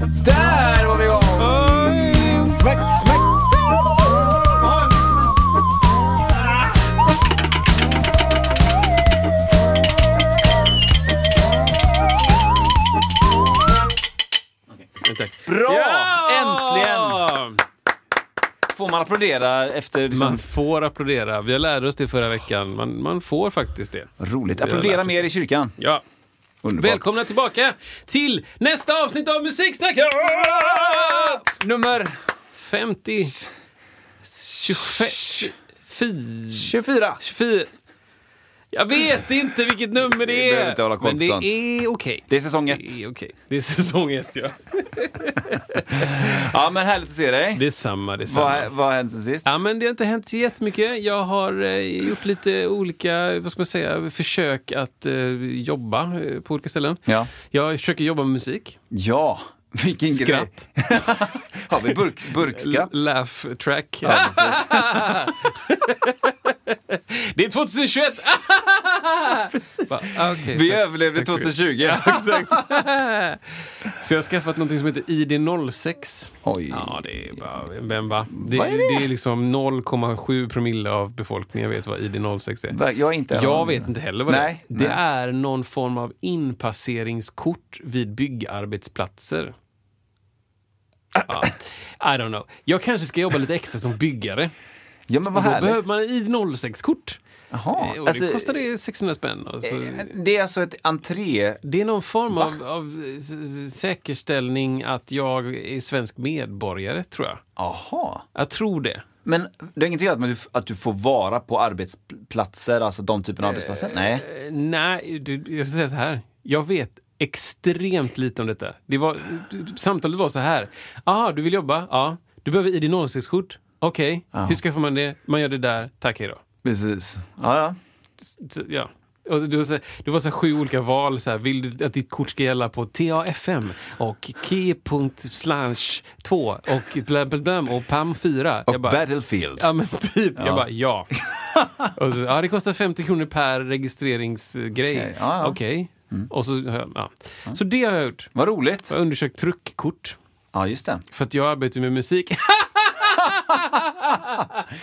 Där var vi igång! Smack! Tack. Bra! Ja! Äntligen! Får man applådera efter... Liksom... Man får applådera. Vi lärde oss det förra veckan. Man, man får faktiskt det. Roligt. Applådera mer i kyrkan. Ja. Underbart. Välkomna tillbaka till nästa avsnitt av Musiksnacket! Nummer 50... 25... 24... 24. 24... Jag vet inte vilket nummer det är. inte hålla koll men det sånt. är okej. Det är säsong ett. Det är okej. Det är säsong ett, ja. Ja, men härligt att se dig. Detsamma, detsamma. Vad, vad har hänt sen sist? Ja, men det har inte hänt så jättemycket. Jag har eh, gjort lite olika, vad ska man säga, försök att eh, jobba eh, på olika ställen. Ja. Jag försöker jobba med musik. Ja, vilken Skratt. grej. har vi burk, burkskratt? Laugh track. Ja. Det är 2021! precis. Va? Okej, Vi tack. överlevde Tack så mycket. 2020. Exakt. så jag har skaffat något som heter ID06. Oj. Ja, det är bara, vem va? Det, Vad är det? det är liksom 0,7 promille av befolkningen vet vad ID06 är. Jag är inte... Jag vet inte heller vad Nej, det är. Det nej. är någon form av inpasseringskort vid byggarbetsplatser. Ja, I don't know. Jag kanske ska jobba lite extra som byggare. Ja, men Och vad då härligt. behöver man ett ID06-kort. Jaha. Eh, Och Alltså, det kostar det 600 spänn. Och så, det är alltså ett entré... det är någon form av, av s- säkerställning att jag är svensk medborgare, tror jag. Jaha. Jag tror det. Men det har ingenting att göra med att du- att du får vara på arbetsplatser, alltså de typen av arbetsplatser? Nej. Eh, Nej, du, jag ska säga så här. Jag vet extremt lite om detta. Det var, samtalet var så här. Jaha, du vill jobba? Ja. Du behöver ID06-kort? Okej. Hur skaffar man det? Man gör det där. Tack, hej då. Precis. Ja, ja. Så, ja. Och det, var så, det var så sju olika val. Så här, vill du att ditt kort ska gälla på TAFM och Key.slash 2 och bla bla bla och PAM 4? Och bara, Battlefield. Ja men typ. Jag bara ja. så, ja det kostar 50 kronor per registreringsgrej. Okej, ja, ja. Okej. Och så, ja. så det har jag gjort. Vad roligt. Jag har undersökt truckkort. Ja, just det. För att jag arbetar med musik.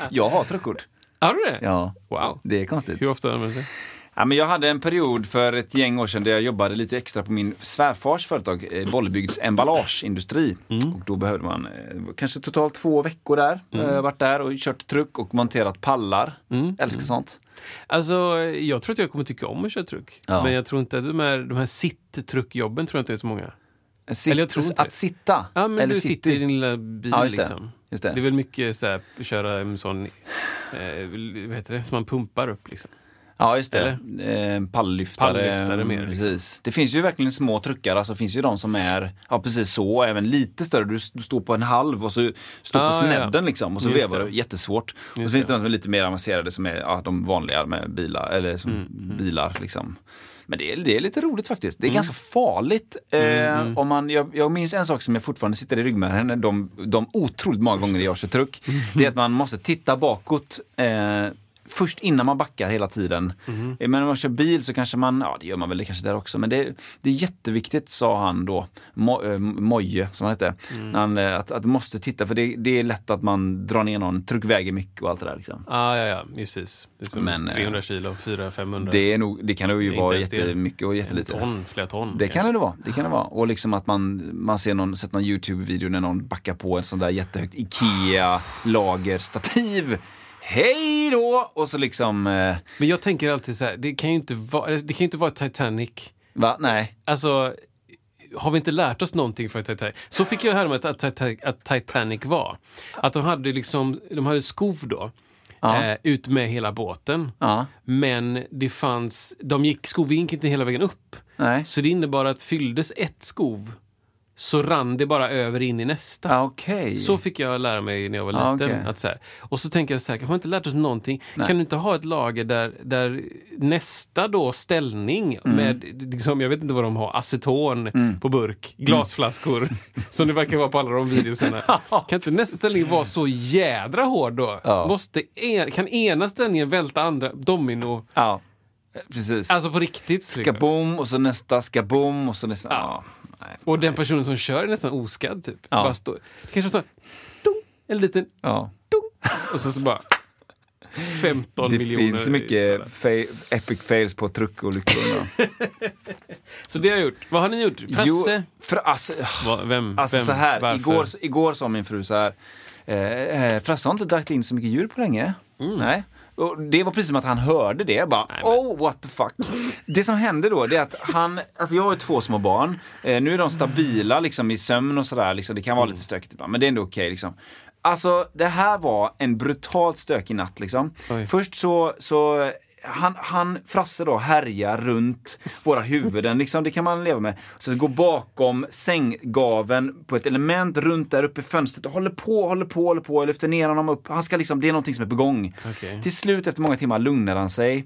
Jag har truckkort. har du det? Ja, Wow. det är konstigt. Hur ofta använder du det? Ja, men jag hade en period för ett gäng år sedan där jag jobbade lite extra på min svärfars företag, eh, Bollebygds emballageindustri. Och då behövde man eh, kanske totalt två veckor där. Jag har varit där och kört truck och monterat pallar. Älskar sånt. Alltså, jag tror att jag kommer tycka om att köra truck. Ja. Men jag tror inte att de här, de här sitt-truckjobben tror jag inte är så många. Sitt, Eller jag tror inte att sitta. Ja, men Eller du sitter i din lilla bil Ja, just det. liksom. Just det. Det är väl mycket så här, köra en sån, eh, vad heter det, som man pumpar upp liksom. Ja, just det. Eh, palllyftare. Palllyftare mer, liksom. Precis. Det finns ju verkligen små truckar, alltså finns ju de som är, ja precis så, även lite större. Du, du står på en halv och så står Ah, på snedden ja. liksom och så Just vevar det. du jättesvårt. och så Just finns det. de som är lite mer avancerade som är ja, de vanliga med bilar, eller som Mm, bilar liksom. Men det är, det är lite roligt faktiskt. Mm. Det är ganska farligt. Eh, om man, jag, jag minns en sak som jag fortfarande sitter i ryggmärgen de, de otroligt många gånger jag kör truck. Det är att man måste titta bakåt eh, först innan man backar hela tiden. Eh, Men när man kör bil så kanske man, ja det gör man väl kanske där också, men det, det är jätteviktigt sa han då, Mo, eh, Moje som han hette, Mm. han, eh, att, att du måste titta för det, det är lätt att man drar ner någon, truck väger mycket och allt det där. Liksom. Ah, ja, ja, precis. Det är som Men, eh, 300 kilo, 400-500. Det, är nog, det kan ju Det vara det. jättemycket och jättelite. Ton, flera ton. Det kan det vara. Det kan det vara. Och liksom att man, man ser någon, sett någon YouTube-video när någon backar på en sån där jättehögt IKEA-lagerstativ. Hej då! Och så liksom, eh, Men jag tänker alltid så här, det kan ju inte vara, det kan ju inte vara Titanic. va? Nej. Alltså, har vi inte lärt oss någonting från Titanic? Så fick jag höra mig att, att, Titanic- att Titanic var. Att de hade liksom, de hade skov då. Ja. eh, ut med hela båten. Ja. Men det fanns, de gick, skoven gick inte hela vägen upp. Nej. Så det innebar att fylldes ett skov så rann det bara över in i nästa. Ja, Okej. Så fick jag lära mig när jag var Ja, liten. okej. Att så här. Och så tänker jag så här, kanske inte lärt oss någonting. Nej. Kan du inte ha ett lager där, där nästa då ställning Mm. med, liksom, jag vet inte vad de har, aceton på burk, glasflaskor, som det verkar vara på alla de videorna. Kan inte nästa ställning vara så jädra hård då? Ja. Måste en, kan ena ställningen välta andra, domino, Ja, precis. alltså på riktigt? ska Liksom. och så nästa ska bom och så nästa. Ja. nej. Och den personen som kör är nästan oskadd typ. Ja. Bara står, det kanske var så, dong, en liten Ja. dong, och så, så bara 15 Det miljoner. finns så mycket fa- epic fails på truckolyckor. då. Så det har jag gjort. Vad har ni gjort? Frasse? för alltså, Va- vem? alltså vem? så här, Varför? igår, igår sa min fru så här, eh, eh, Frasse har inte dragit in så mycket djur på länge. Nej. Och det var precis som att han hörde det. Jag bara. Nej, men- oh what the fuck. det som hände då, det är att han, alltså jag har ju två små barn. Eh, nu är de stabila liksom i sömn och sådär. Liksom, det kan vara lite stökigt ibland, men det är ändå okej. liksom. Alltså det här var en brutalt stökig natt liksom. Oj. Först så, så han, han, Frasse då, härjar runt våra huvuden, liksom, det kan man leva med. Så går bakom sänggaven på ett element runt där uppe i fönstret och håller på, håller på, håller på, jag lyfter ner honom upp. Han ska liksom, det är någonting som är på gång. Okej. Till slut efter många timmar lugnar han sig.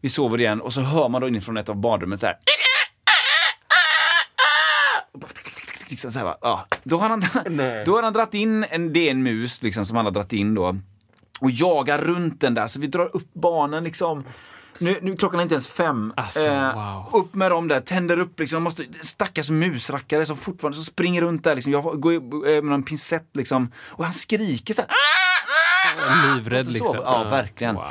Vi sover igen och så hör man då inifrån ett av badrummen så här. Liksom så här, va? ja. Då har han, då har han dratt in, en, det är en mus liksom, som han har dratt in då. Och jagar runt den där, så vi drar upp barnen liksom. Nu, nu klockan är inte ens fem. Eh, Alltså, wow. Upp med dem där, tänder upp liksom. Måste, stackars musrackare som fortfarande som springer runt där liksom. Jag går eh, med en pincett liksom. Och han skriker så här. Livrädd liksom. Ja, verkligen. Wow.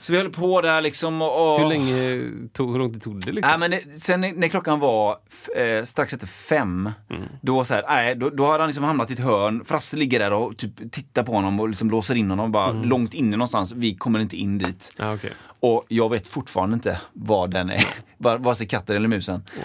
Så vi höll på där liksom och... och Hur länge tog, hur lång tid tog det liksom? Nej, men det, sen när klockan var eh, strax efter fem, Mm. då, så här, nej, då, då hade han liksom hamnat i ett hörn. Frasse ligger där och typ tittar på honom och liksom låser in honom bara Mm. långt inne någonstans. Vi kommer inte in dit. Ja, okej. Och jag vet fortfarande inte vad den är. Var- Vare sig katten eller musen. Wow.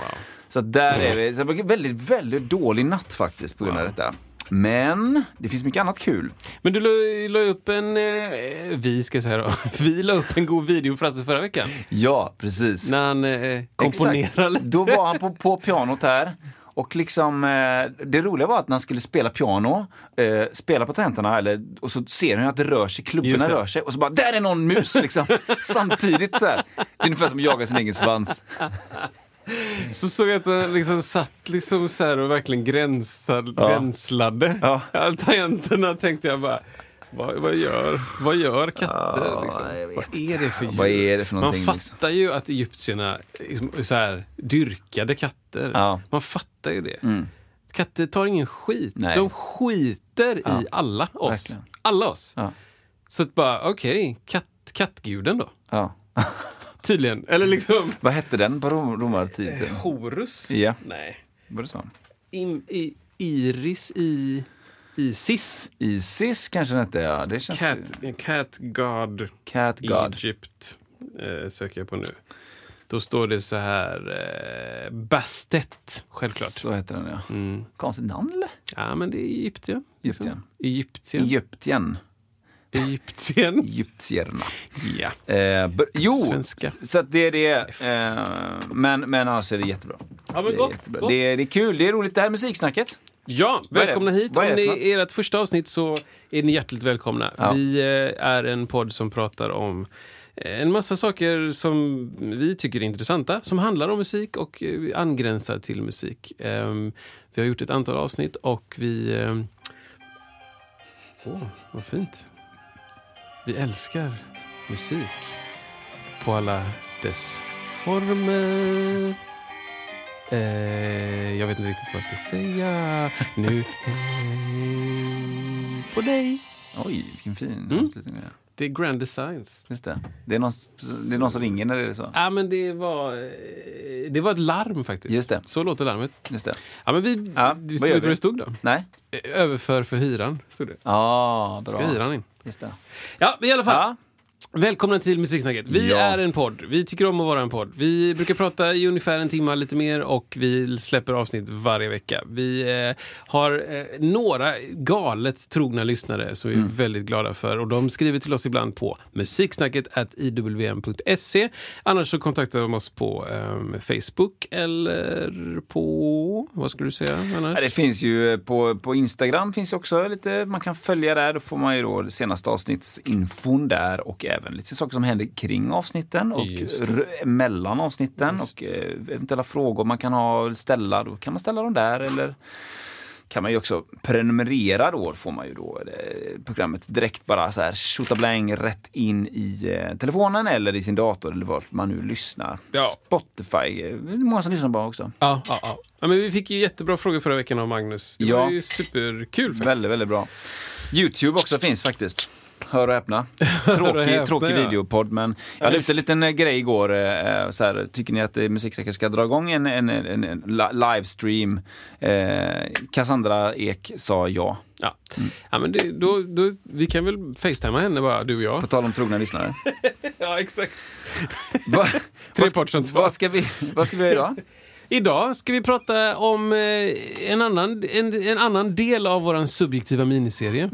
Så där är vi. Så det var väldigt, väldigt dålig natt faktiskt på grund av Wow. detta. Men det finns mycket annat kul. Men du la, la upp en, eh, vi ska säga då, vi la upp en god video Frasse förra veckan. Ja, precis. När han eh, komponerar Exakt. lite. Då var han på, på pianot här. Och liksom, eh, det roliga var att när han skulle spela piano, eh, spela på tangenterna, eller, och så ser han att det rör sig, klubborna rör sig, och så bara, där är någon mus liksom! Samtidigt så här. Det är ungefär som att jaga sin egen svans. Så såg jag att han liksom satt liksom så här och verkligen gränsad, Ja. gränslade. Ja. Tangenterna tänkte jag bara, vad, vad, gör, vad gör katter? liksom? jag vet Vad är det för djur? Det för? Man liksom? fattar ju att egyptierna liksom, så här, dyrkade katter. Ja. Man fattar ju det. Mm. Katter tar ingen skit. Nej. De skiter Ja. i alla oss. Verkligen. Alla oss. Ja. Så att bara, okej, katt, kattguden då. Tydligen. Eller liksom... Vad hette den på rom- romartiden? Horus? Ja. Nej. Var det så? In, i, iris i... Isis? Isis kanske den hette, ja. Det känns Cat, cat God Cat God. Egypt eh, söker jag på nu. Då står det så här, eh, Bastet, självklart. Så heter den, ja. Mm. Konstigt namn, eller? Ja, men det är Egyptien. liksom. Egyptien. Egyptien. Egyptien. Egyptien. Egyptierna. Ja. Eh, jo, Svenska. så att det är det. Eh, men, men annars är det jättebra. Ja, men det, är gott, jättebra. gott. Det, är, det är kul, det är roligt. Det här musiksnacket. Ja, välkomna hit. Om ni är ert första avsnitt så är ni hjärtligt välkomna. Ja. Vi eh, är en podd som pratar om eh, en massa saker som vi tycker är intressanta, som handlar om musik och eh, angränsar till musik. Ehm, Vi har gjort ett antal avsnitt och vi... Åh, vad fint. Vi älskar musik på alla dess former. Eh, jag vet inte riktigt vad jag ska säga. Nu... Hej på dig. Oj, vilken fin Mm. avslutning det är. Det är Grand Designs. Just det. Det är, någon, det är någon som ringer när det är så. Ja, men det var, eh, det var ett larm faktiskt. Just det. Så låter larmet. Just det. Ja, men vi, Ja, vi stod du vad det stod då? Nej? Eh, Överför för hyran, stod det. Ja, bra. Ska hyran in. Just det. Ja, i alla fall. Välkomna till Musiksnacket. Vi Ja. är en podd. Vi tycker om att vara en podd. Vi brukar prata i ungefär en timme, lite mer, och vi släpper avsnitt varje vecka. Vi eh, har eh, några galet trogna lyssnare som vi är Mm. väldigt glada för. Och De skriver till oss ibland på musiksnacket iwm.se. Annars så kontaktar de oss på eh, Facebook eller på... Vad skulle du säga annars? Det finns ju eh, på, på Instagram finns också lite, man kan följa där. Då får man ju då senaste avsnittsinfon där och även lite saker som händer kring avsnitten och mellan avsnitten och eh, eventuella frågor man kan ha ställa. Då kan man ställa dem där eller kan man ju också prenumerera då, får man ju då eh, programmet direkt bara så här tjotabläng rätt in i eh, telefonen eller i sin dator eller vart man nu lyssnar. Ja. Spotify, många som lyssnar på också. Ja, ja, ja. ja, men vi fick ju jättebra frågor förra veckan av Magnus. Det Ja. var ju superkul faktiskt. Väldigt, väldigt bra. Youtube också finns faktiskt. Hör och häpna. Tråkig, häpna, tråkig ja. videopodd, men jag hade ut en liten eh, grej igår. eh, Så här, tycker ni att eh, Musiksäkert ska dra igång en, en, en, en li- livestream? Eh, Cassandra Ek sa ja. Ja, ja men det, då, då, vi kan väl facetima henne bara, du och jag. På tal om trogna lyssnare. Ja, exakt. Va, vad, ska, vad, ska vi, vad ska vi göra idag? Idag ska vi prata om eh, en, annan, en, en annan del av vår subjektiva miniserie.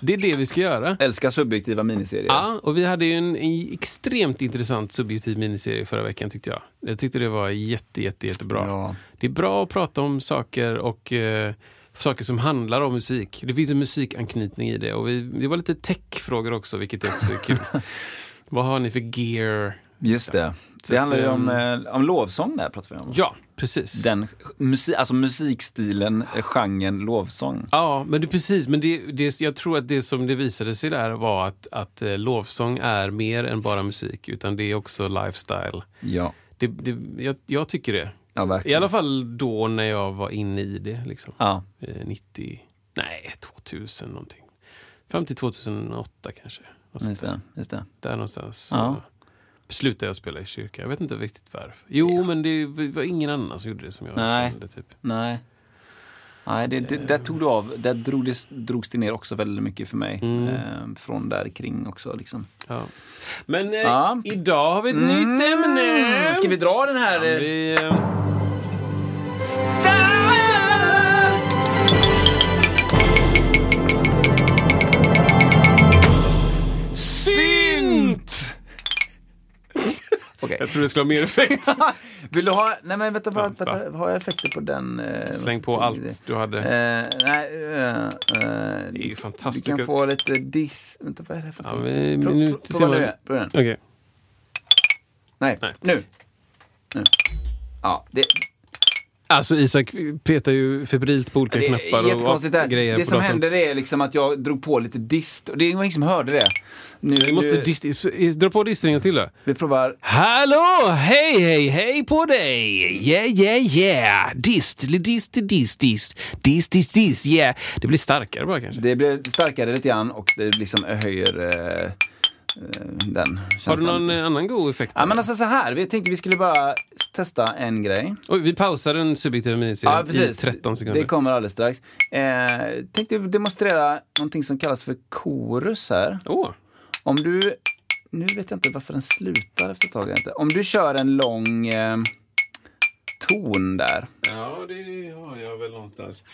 Det är det vi ska göra. Älskar subjektiva miniserier. Ja, och vi hade ju en, en extremt intressant subjektiv miniserie förra veckan tyckte jag. Jag tyckte det var jätte, jätte, jättebra. Ja. Det är bra att prata om saker och eh, saker som handlar om musik. Det finns en musikanknytning i det och vi, det var lite techfrågor också, vilket också är kul. Vad har ni för gear? Just det. Så det handlar ju om, ehm, eh, om lovsång där, pratar vi om. Ja, precis. Den musik, alltså musikstilen, eh, genren lovsång. Ja, men det precis. Men det, det, jag tror att det som det visade sig där var att, att eh, lovsång är mer än bara musik, utan det är också lifestyle. Ja, Det, det, jag, jag tycker det. ja I alla fall då när jag var inne i det. Liksom. Ja. Eh, 90, nej 2000 någonting. Fram till 2008 kanske. Just det, just det. Där någonstans Ja. Beslutade jag att spela i kyrka. Jag vet inte riktigt varför. Jo, men det var ingen annan som gjorde det som jag Nej. kände. Typ. Nej. Nej, det, det, där tog du av. Där drog det, drogs det ner också väldigt mycket för mig. Mm. Eh, från där kring också liksom. Ja. Men eh, Ja. idag har vi ett nytt ämne! Mm. Ska vi dra den här? Ja, eh, vi, eh, Okej. jag tror det skulle ha mer effekt. Vill du ha... Nej men vänta, vänta, vänta har jag effekter på den? eh, Släng på allt det. du hade. Eh, nej, eh, eh, Det är ju fantastiskt. kan få lite diss... Vänta, vad är det för Ja, men Pro- pro- ser Prova nu igen. Okej. Nej, Nej. nu. nu. Ja, det, Alltså Isak petar ju febrilt på olika det knappar och. Det, grejer det som hände det är liksom att jag drog på lite dist. Och det var ingen som hörde det. Nu, Vi måste nu- dist- dra på distringen till då. vi provar. Hallå! Hej, hej, hej på dig! Yeah, yeah, yeah! Dist, dist, dist, dist, dist, dist, dist, yeah. Det blir starkare bara kanske. Det blev starkare lite grann och det liksom höjer eh, den Har du någon eh, annan god effekt? Ja men alltså så här, vi tänkte vi skulle bara testa en grej. Oj, vi pausar den subjektiva miniserien i 13 sekunder. Det kommer alldeles strax. Eh, tänkte demonstrera någonting som kallas för chorus här. Åh, Om du, nu vet jag inte varför den slutar efter ett tag. Inte. Om du kör en lång eh, ton där. ja det har jag väl någonstans.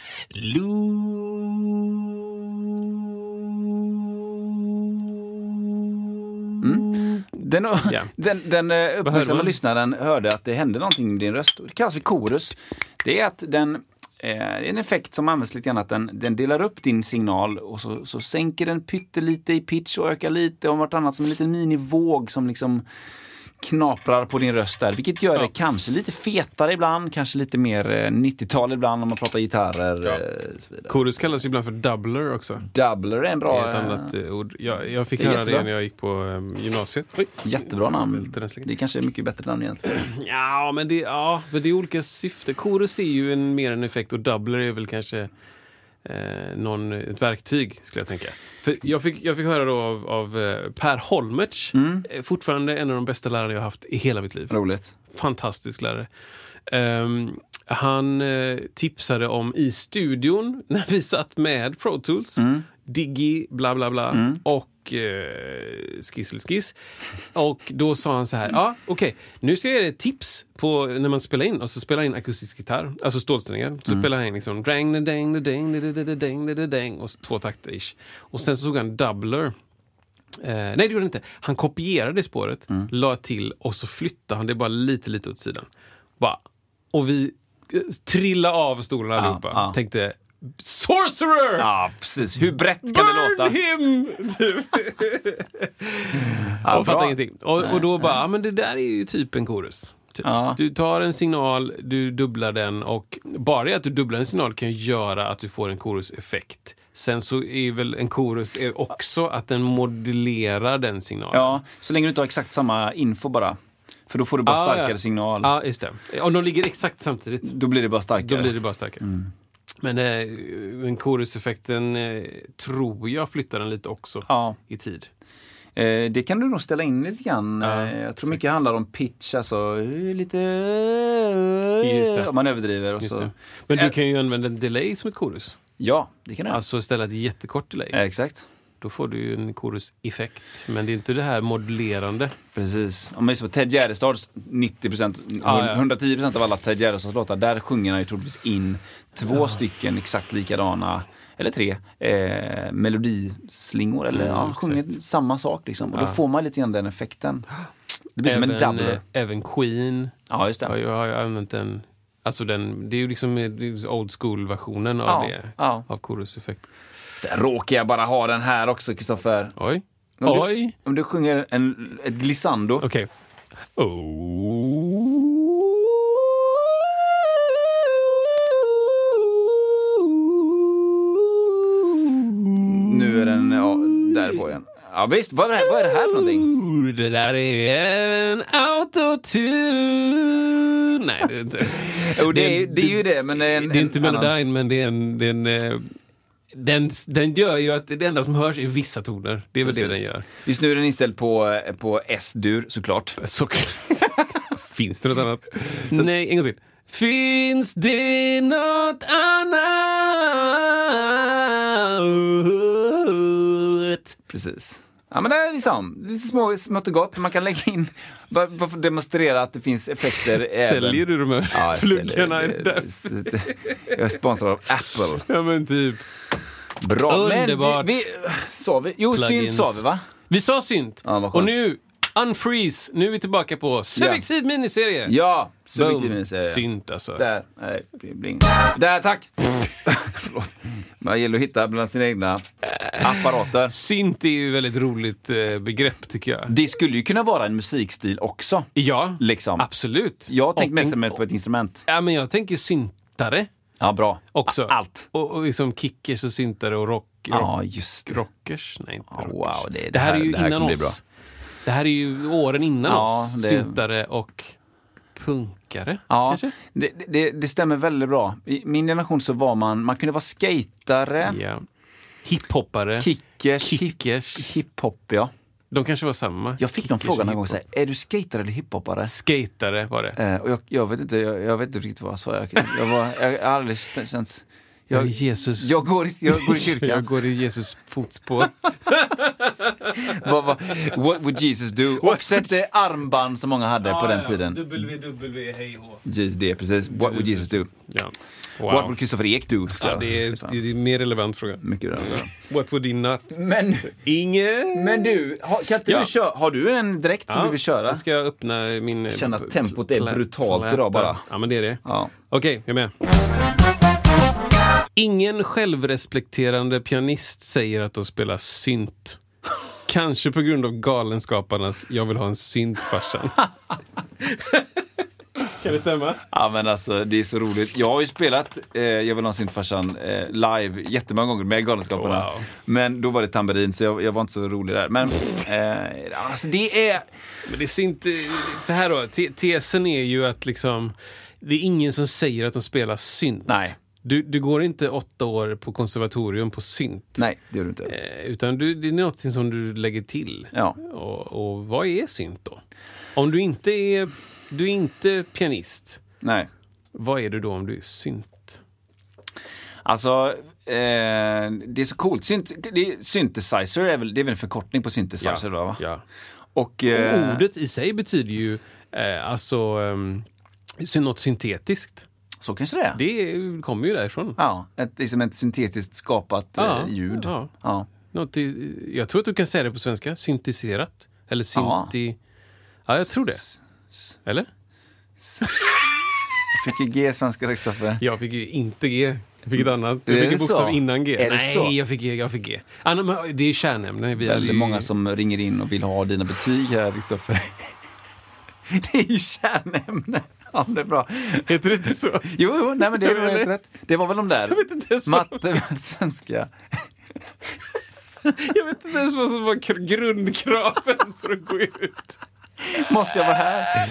Den, Ja. den, den eh, uppmärksamma lyssnaren hörde att det hände någonting med din röst. Det kallas för chorus. Det är att den eh, en effekt som används lite grann att den, den delar upp din signal och så, så sänker den pyttelite i pitch och ökar lite om vartannat som en liten minivåg som liksom knaprar på din röst där. Vilket gör det kanske lite fetare ibland, kanske lite mer eh, 90-tal ibland om man pratar gitarrer. Ja. eh. Chorus kallas ju ibland för doubler också. Doubler är en Det bra... är ett eh, annat eh, ord. Jag, jag fick det höra jättebra. det när jag gick på um, gymnasiet. Oj. Jättebra namn. Det kanske är mycket bättre namn egentligen. Ja, men det, ja, men det är olika syften. Chorus är ju en, mer en effekt och doubler är väl kanske eh, någon, ett verktyg, skulle jag tänka. För jag, fick, jag fick höra då av, av eh, Per Holmertz, eh, fortfarande en av de bästa lärarna jag har haft i hela mitt liv. Roligt. Fantastisk lärare. Ehm, han eh, tipsade om i studion, när vi satt med Pro Tools, Diggy, bla bla bla, och och eh, skisselskiss. Och då sa han så här, ja okej, okay, nu ska jag ge dig ett tips på när man spelar in. Och så spelar in akustisk gitarr, alltså stålsträngar. Så mm. spelar han in liksom drang da dang da dang da-da-dang da da dang och så, två takter ish. Och sen så tog han doubler. Eh, nej, det gjorde han inte. Han kopierade spåret, mm. la till och så flyttade han det bara lite, lite åt sidan. Bara, och vi trillade av stolarna allihopa. Ah, ah. Tänkte, Sorcerer! Ja, precis. Hur brett kan det Burn låta? him! Typ. Ja, och fattar ingenting. Och, och då bara, ja men det där är ju typ en chorus. Typ. Ja. Du tar en signal, du dubblar den och bara det att du dubblar en signal kan göra att du får en choruseffekt. Sen så är väl en chorus är också att den modulerar den signalen. Ja, så länge du inte har exakt samma info bara. För då får du bara Ah, starkare ja. signal. Ja, just det. Om de ligger exakt samtidigt, Då blir det bara starkare. då blir det bara starkare. Mm. Men eh, men choruseffekten eh, tror jag flyttar den lite också Ja, i tid. eh, det kan du nog ställa in lite grann. Ja, Eh, jag tror mycket handlar om pitch, alltså eh, lite... Det. Om man överdriver. Och så. Men du Eh, kan ju använda en delay som ett chorus. Ja, det kan du. Alltså ställa ett jättekort delay. Eh, Exakt. Då får du ju en choruseffekt. Men det är inte det här modulerande. Precis. Om man som Ted Gärdestads 90 Ja, ja. 110% av alla Ted Gärdestads låtar, där sjunger han ju troligtvis in två stycken exakt likadana, eller tre, eh, melodislingor. Eller Mm, ja, sjunger exakt. samma sak liksom. Och då Ja. får man lite grann den effekten. Det blir som en eh, även Queen Ja, just det. har ju använt den. Alltså den, det är ju liksom eh, old school-versionen av Ja, det. ja. Av choruseffekt. Sen råkar jag bara ha den här också, Kristoffer. Oj. Om du- Oj. Om du sjunger en, ett glissando. Okej. Nu är den ja, där på igen. Ja visst, vad är det här, vad är det här för någonting? Det där är en autotune. Nej, det är inte. Jo, det, är, det är ju det, men det är en, det är inte annan- melodin, men det är en... Det är en eh, den, den gör ju att det enda som hörs är vissa toner. Det är väl det den gör. Just nu är den inställd på, på S-dur såklart. Så, finns det något annat? Nej, en gång till. Finns det något annat? Precis. Ja men det är liksom lite små, smått och gott. Man kan lägga in, bara, bara för att demonstrera att det finns effekter Säljer även... du de här Ja, där? Jag är sponsrad av Apple. Ja men typ. Bra. Underbart. Men vi, vi, sa vi? Jo, synt Plugins. sa vi va? Vi sa synt. Ja, och nu, unfreeze. Nu är vi tillbaka på subjektiv miniserie. Ja, subjektiv Boom. miniserie. Synt alltså. Där, nej, bling. Där, tack! Förlåt. Man gäller att hitta bland sina egna apparater. Synt är ju ett väldigt roligt eh, begrepp tycker jag. Det skulle ju kunna vara en musikstil också. Ja, Liksom. absolut. Jag tänker mest en- på ett instrument. Ja, men jag tänker syntare Ja, bra. också. Allt. Och, och liksom kickers och syntare och rock. rock Ja, just det. rockers? Nej, inte Ja, rockers. wow, det- det det här här- är ju det här innan oss. Det här är ju åren innan Ja, oss. det- Syntare och punkare, Ja, det, det, det stämmer väldigt bra. I min generation så var man, man kunde vara skatare, Ja. Hiphoppare. kickers, Kickers. hip, hiphop ja. De kanske var samma. Jag fick någon fråga någon gång, så här, är du skatare eller hiphoppare? Skatare var det. Eh, och jag, jag, vet inte, jag, jag vet inte riktigt vad jag svarade. Jag, jag, var, jag, jag har aldrig känt... Jag, Jag, Jesus. jag, går i, jag går i jag kyrkan. går i Jesus fotspår. vad, vad, what would Jesus do? Också ett eh, armband som många hade på den tiden. www, hej hå. Just det, precis. What would Jesus do? Ja. What Wow. would Christopher Ek do? Ja, jag det, är, det är en mer relevant fråga. Mycket bra. What would he not? Men, Inge? men du, har, kan inte Ja. du köra, har du en direkt som du vill köra? Jag ska öppna min... Känna att tempot är brutalt idag bara. Ja, men det är det. Ja. Okej, jag är med. Ingen självrespekterande pianist säger att de spelar synt. Kanske på grund av galenskaparnas Jag vill ha en synt farsan. kan det stämma? Ja men alltså det är så roligt. Jag har ju spelat eh, Jag vill ha syntfarsan eh, live jättemånga gånger med Galenskaparna. Wow. Men då var det tamburin så jag, jag var inte så rolig där. Men eh, alltså det är... Men det är synt, eh, så här då, te- tesen är ju att liksom det är ingen som säger att de spelar synt. Nej. Du, du går inte åtta år på konservatorium på synt. Nej, det gör du inte. Eh, utan du, det är något som du lägger till. Ja. Och, och vad är synt då? Om du inte är, du är inte pianist, Nej. vad är du då om du är synt? Alltså, eh, det är så coolt. Synt, det är, synthesizer är väl, det är väl en förkortning på synthesizer då, va? ja. Och, eh, Och ordet i sig betyder ju eh, alltså um, något syntetiskt. Så kanske det är. Det kommer ju därifrån. Ja, ett, liksom ett syntetiskt skapat Ja, eh, ljud. ja. Ja. Något i, jag tror att du kan säga det på svenska. Syntiserat. Eller synti... Ja, jag tror det. Eller? Fick ju G i svenska, Kristoffer. Jag fick ju inte G. Jag fick ett annat. Jag fick en bokstav så? innan G. Är Nej, jag fick G. Jag fick G. Men det är kärnämnen. Vi Väldigt ju- många som ringer in och vill ha dina betyg här, Kristoffer. Det är ju kärnämne. Ja, det är bra. Heter det inte så? Jo, jo, nej men det är helt rätt. Det var väl de där. vet inte ens Matte, svenska. Jag vet inte ens vad som var kr- grundkraven för att gå ut. Måste jag vara här?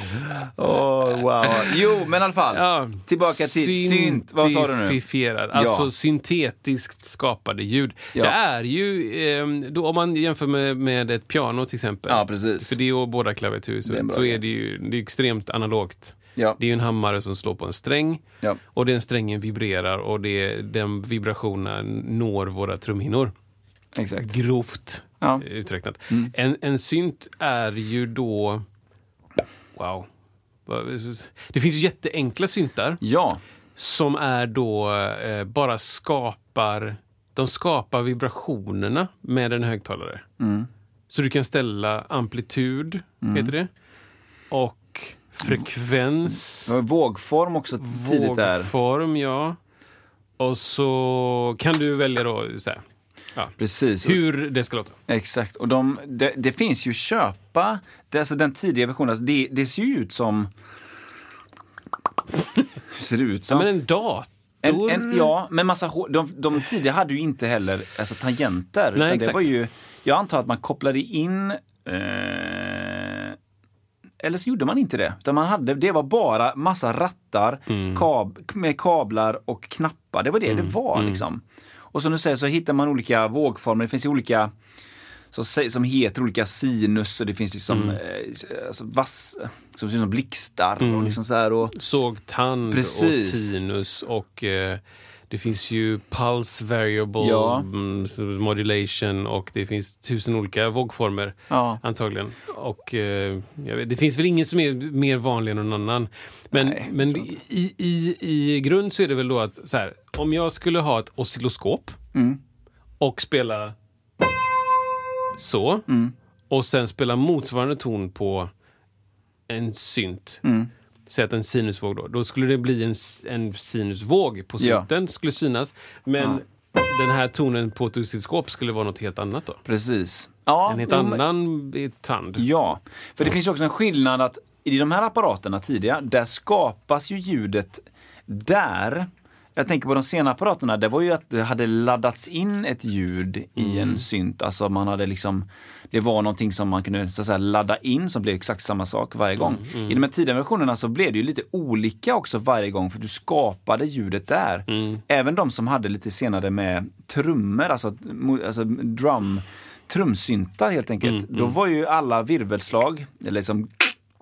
Åh, wow. Jo, men i alla fall. Ja. Tillbaka till synt. Vad sa du nu? Alltså Ja. syntetiskt skapade ljud. Ja. Det är ju, ehm, då, om man jämför med, med ett piano till exempel. Ja, precis. För det är ju båda klaviatur, så, är så är det ju det är extremt analogt. Ja. Det är en hammare som slår på en sträng Ja. och den strängen vibrerar och det, den vibrationen når våra trumhinnor. Exakt. Grovt Ja. uträknat. En, en synt är ju då... Wow. Det finns ju jätteenkla syntar Ja. som är då eh, bara skapar... De skapar vibrationerna med en högtalare. Mm. Så du kan ställa amplitud, heter det, och frekvens, Det vågform också tidigt där. vågform, ja. Och så kan du välja då så här, ja, Precis. hur det ska låta. Exakt. Och de, det, det finns ju köpa, det, alltså den tidiga versionen, alltså det, det ser ju ut som... Hur ser det ut som? Ja, men en dator? En, en, ja, men massa hår. De, de tidiga hade ju inte heller alltså, tangenter. Nej, utan det exakt. var ju, jag antar att man kopplade in... Eh, eller så gjorde man inte det. Utan man hade, det var bara massa rattar Mm. kab, med kablar och knappar. Det var det det var. Mm. Liksom. Och som du säger så hittar man olika vågformer. Det finns ju olika så, som heter olika sinus och det finns liksom Mm. eh, alltså vass, som ser ut som blixtar. Och liksom så här, och, sågtand och Precis. sinus och eh, det finns ju pulse variable Ja. mm, modulation och det finns tusen olika vågformer Ja. antagligen. Och eh, vet, det finns väl ingen som är mer vanlig än någon annan. Men, Nej, men i, i, i grund så är det väl då att så här, om jag skulle ha ett oscilloskop Mm. och spela så Mm. och sen spela motsvarande ton på en synt. Mm. Säg att en sinusvåg då. Då skulle det bli en, en sinusvåg på Ja. synten, skulle synas. Men den här tonen på ett oscilloskop skulle vara något helt annat då. Precis. Ja, En helt men- annan tand. Ja, för det finns också en skillnad att i de här apparaterna tidiga, där skapas ju ljudet där. Jag tänker på de sena apparaterna, det var ju att det hade laddats in ett ljud i Mm. en synt. Alltså man hade liksom, det var någonting som man kunde så säga, ladda in som blev exakt samma sak varje gång. Mm, I de här tidiga versionerna så blev det ju lite olika också varje gång för du skapade ljudet där. Mm. Även de som hade lite senare med trummor, alltså, alltså drum, trumsyntar helt enkelt. Mm, Då var ju alla virvelslag, eller liksom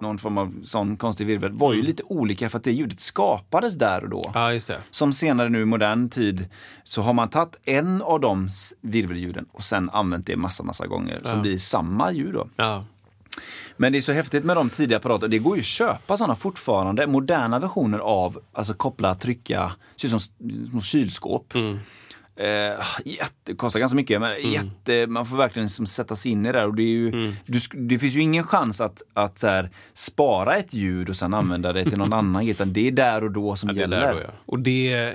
någon form av sån konstig virvel, var ju lite olika för att det ljudet skapades där och då. Mm. Ja, just det. Som senare nu i modern tid så har man tagit en av de virvelljuden och sen använt det massa, massa gånger som blir samma ljud då. Ja. Men det är så häftigt med de tidiga apparaterna. Det går ju att köpa sådana fortfarande. Moderna versioner av, alltså koppla, trycka, ser ut som kylskåp. Eh, jätte, kostar ganska mycket, men jätte, man får verkligen liksom sätta sig in i det där. Och det, är ju, du, sk- det finns ju ingen chans att, att så här, spara ett ljud och sen använda det till någon annan utan det är där och då som Ja, det är gäller. där då, ja. Och det,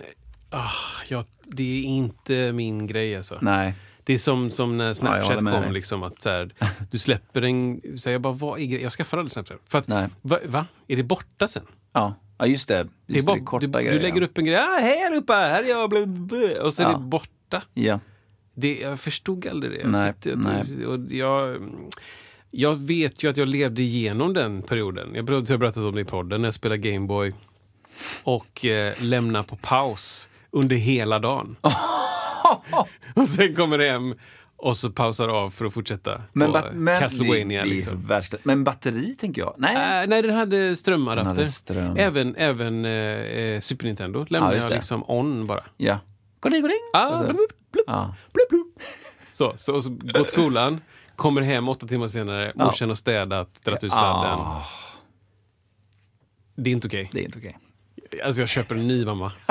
ah, ja, det är inte min grej alltså. Nej. Det är som, som när Ja, Snapchat med kom, liksom att så här, du släpper en... Så jag bara, vad är grejen? Jag skaffar aldrig Snapchat. För att, va, va? Är det borta sen? Ja, ja just det. Just Det är bara, det, korta du, grejer. du lägger ja. upp en grej, ah, hej allihopa, här är jag, bla, bla, och så är Ja. det borta. Ja. Det, jag förstod aldrig det. Jag, Nej, tyckte nej. Och jag, jag vet ju att jag levde igenom den perioden. Jag har berättat om det i podden, när jag spelade Gameboy och eh, lämna på paus under hela dagen. och sen kommer hem och så pausar av för att fortsätta Men, på men Castlevania. det, det liksom. värsta. Men batteri tänker jag? Nej. Äh, nej, den hade strömadapter. Den hade ström. Även, även eh, eh, Super Nintendo lämnade Ja, jag liksom on bara. Ja. Goding, goding. Ah, blup, blup, Ja. blup, blup. Så, så, så gå till skolan, kommer hem åtta timmar senare, Ja. morsan har städat, dragit ut sladden. Ah, Det är inte okej. det är inte okej. Alltså jag köper en ny mamma.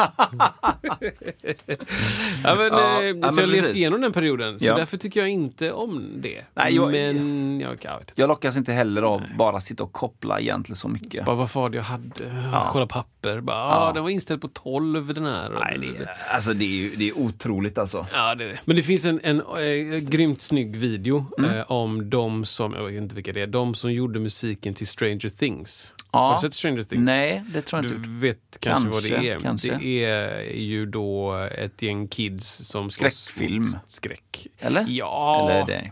ja, men, Ja, eh, ja, så jag har levt igenom den perioden. Så Ja. därför tycker jag inte om det. Nej, jag- men jag, jag vet inte. Jag lockas inte heller av bara sitta och koppla egentligen så mycket. Bara vad var det jag hade? Kolla papper. Bara, Ja. ah, den var inställd på 12 den här. Nej, det är, alltså det är ju det är otroligt alltså. Ja, det är det. Men det finns en, en äh, grymt snygg video Mm. eh, om de som, jag vet inte vilka det är, de som gjorde musiken till Stranger Things. Har du sett Stranger Things? Nej, det tror jag Du inte. vet kanske, vad Kanske, det är. kanske. Det är ju då ett gäng kids som Skräckfilm. Skräck. Eller? Ja. Eller det?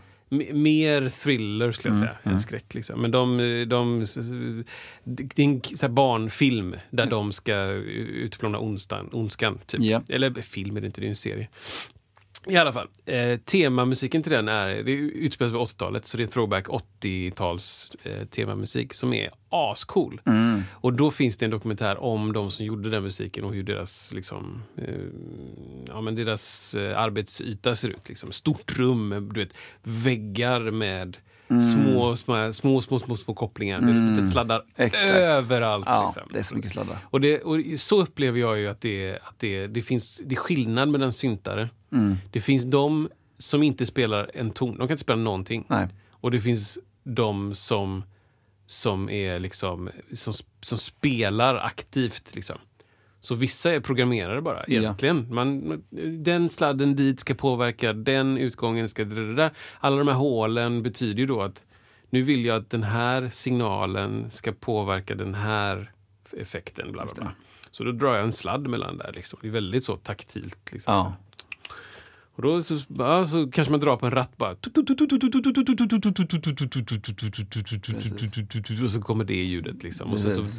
Mer thriller skulle jag Mm, säga, än skräck. Liksom. Men de, de, det är en så barnfilm där de ska utplåna onstan, ondskan. Typ. Ja. Eller film är det inte, det är en serie. I alla fall, eh, temamusiken till den är, det utspelas på 80-talet, så det är throwback 80-tals eh, temamusik som är ascool. Mm. Och då finns det en dokumentär om de som gjorde den musiken och hur deras, liksom, eh, ja, men deras eh, arbetsyta ser ut. Liksom. Stort rum, du vet, väggar med små, små, små, små, små, små kopplingar. Du vet, sladdar Exakt. överallt. Ja, liksom. det är så mycket sladdar. Och, det, och så upplever jag ju att, det, att det, det finns det är skillnad mellan syntare. Mm. Det finns de som inte spelar en ton, de kan inte spela någonting. Nej. Och det finns de som, som, är liksom, som, som spelar aktivt. Liksom. Så vissa är programmerare bara, Ja. egentligen. Man, den sladden dit ska påverka, den utgången ska... Där. Alla de här hålen betyder ju då att nu vill jag att den här signalen ska påverka den här effekten. Bla, bla, bla. Så då drar jag en sladd mellan där. Liksom. Det är väldigt så taktilt. Liksom, Ja. Och då så, ja, så kanske man drar på en ratt bara. Och så kommer det ljudet liksom. Och så, så... Helt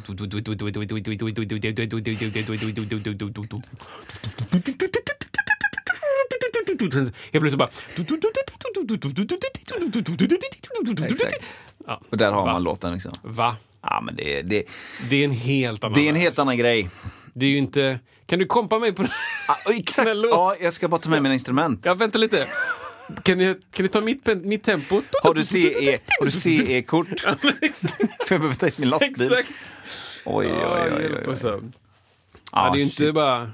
plötsligt bara... Exakt. Ja. Och där har Va? man låten liksom. Va? Ja, men det, det, Det är en helt annan det är en helt annan grej. Det är ju inte... Kan du kompa mig på det? Ah, exakt! Snälla. Ja, jag ska bara ta med mina instrument. Ja, vänta lite. Kan ni, kan ni ta mitt, mitt tempo? Har du CE-kort? Exakt. För jag behöver ta hit min lastbil. Exakt. Oj, oj, oj. oj, oj. oss. Ja, Ah, det är ju inte bara... Nej,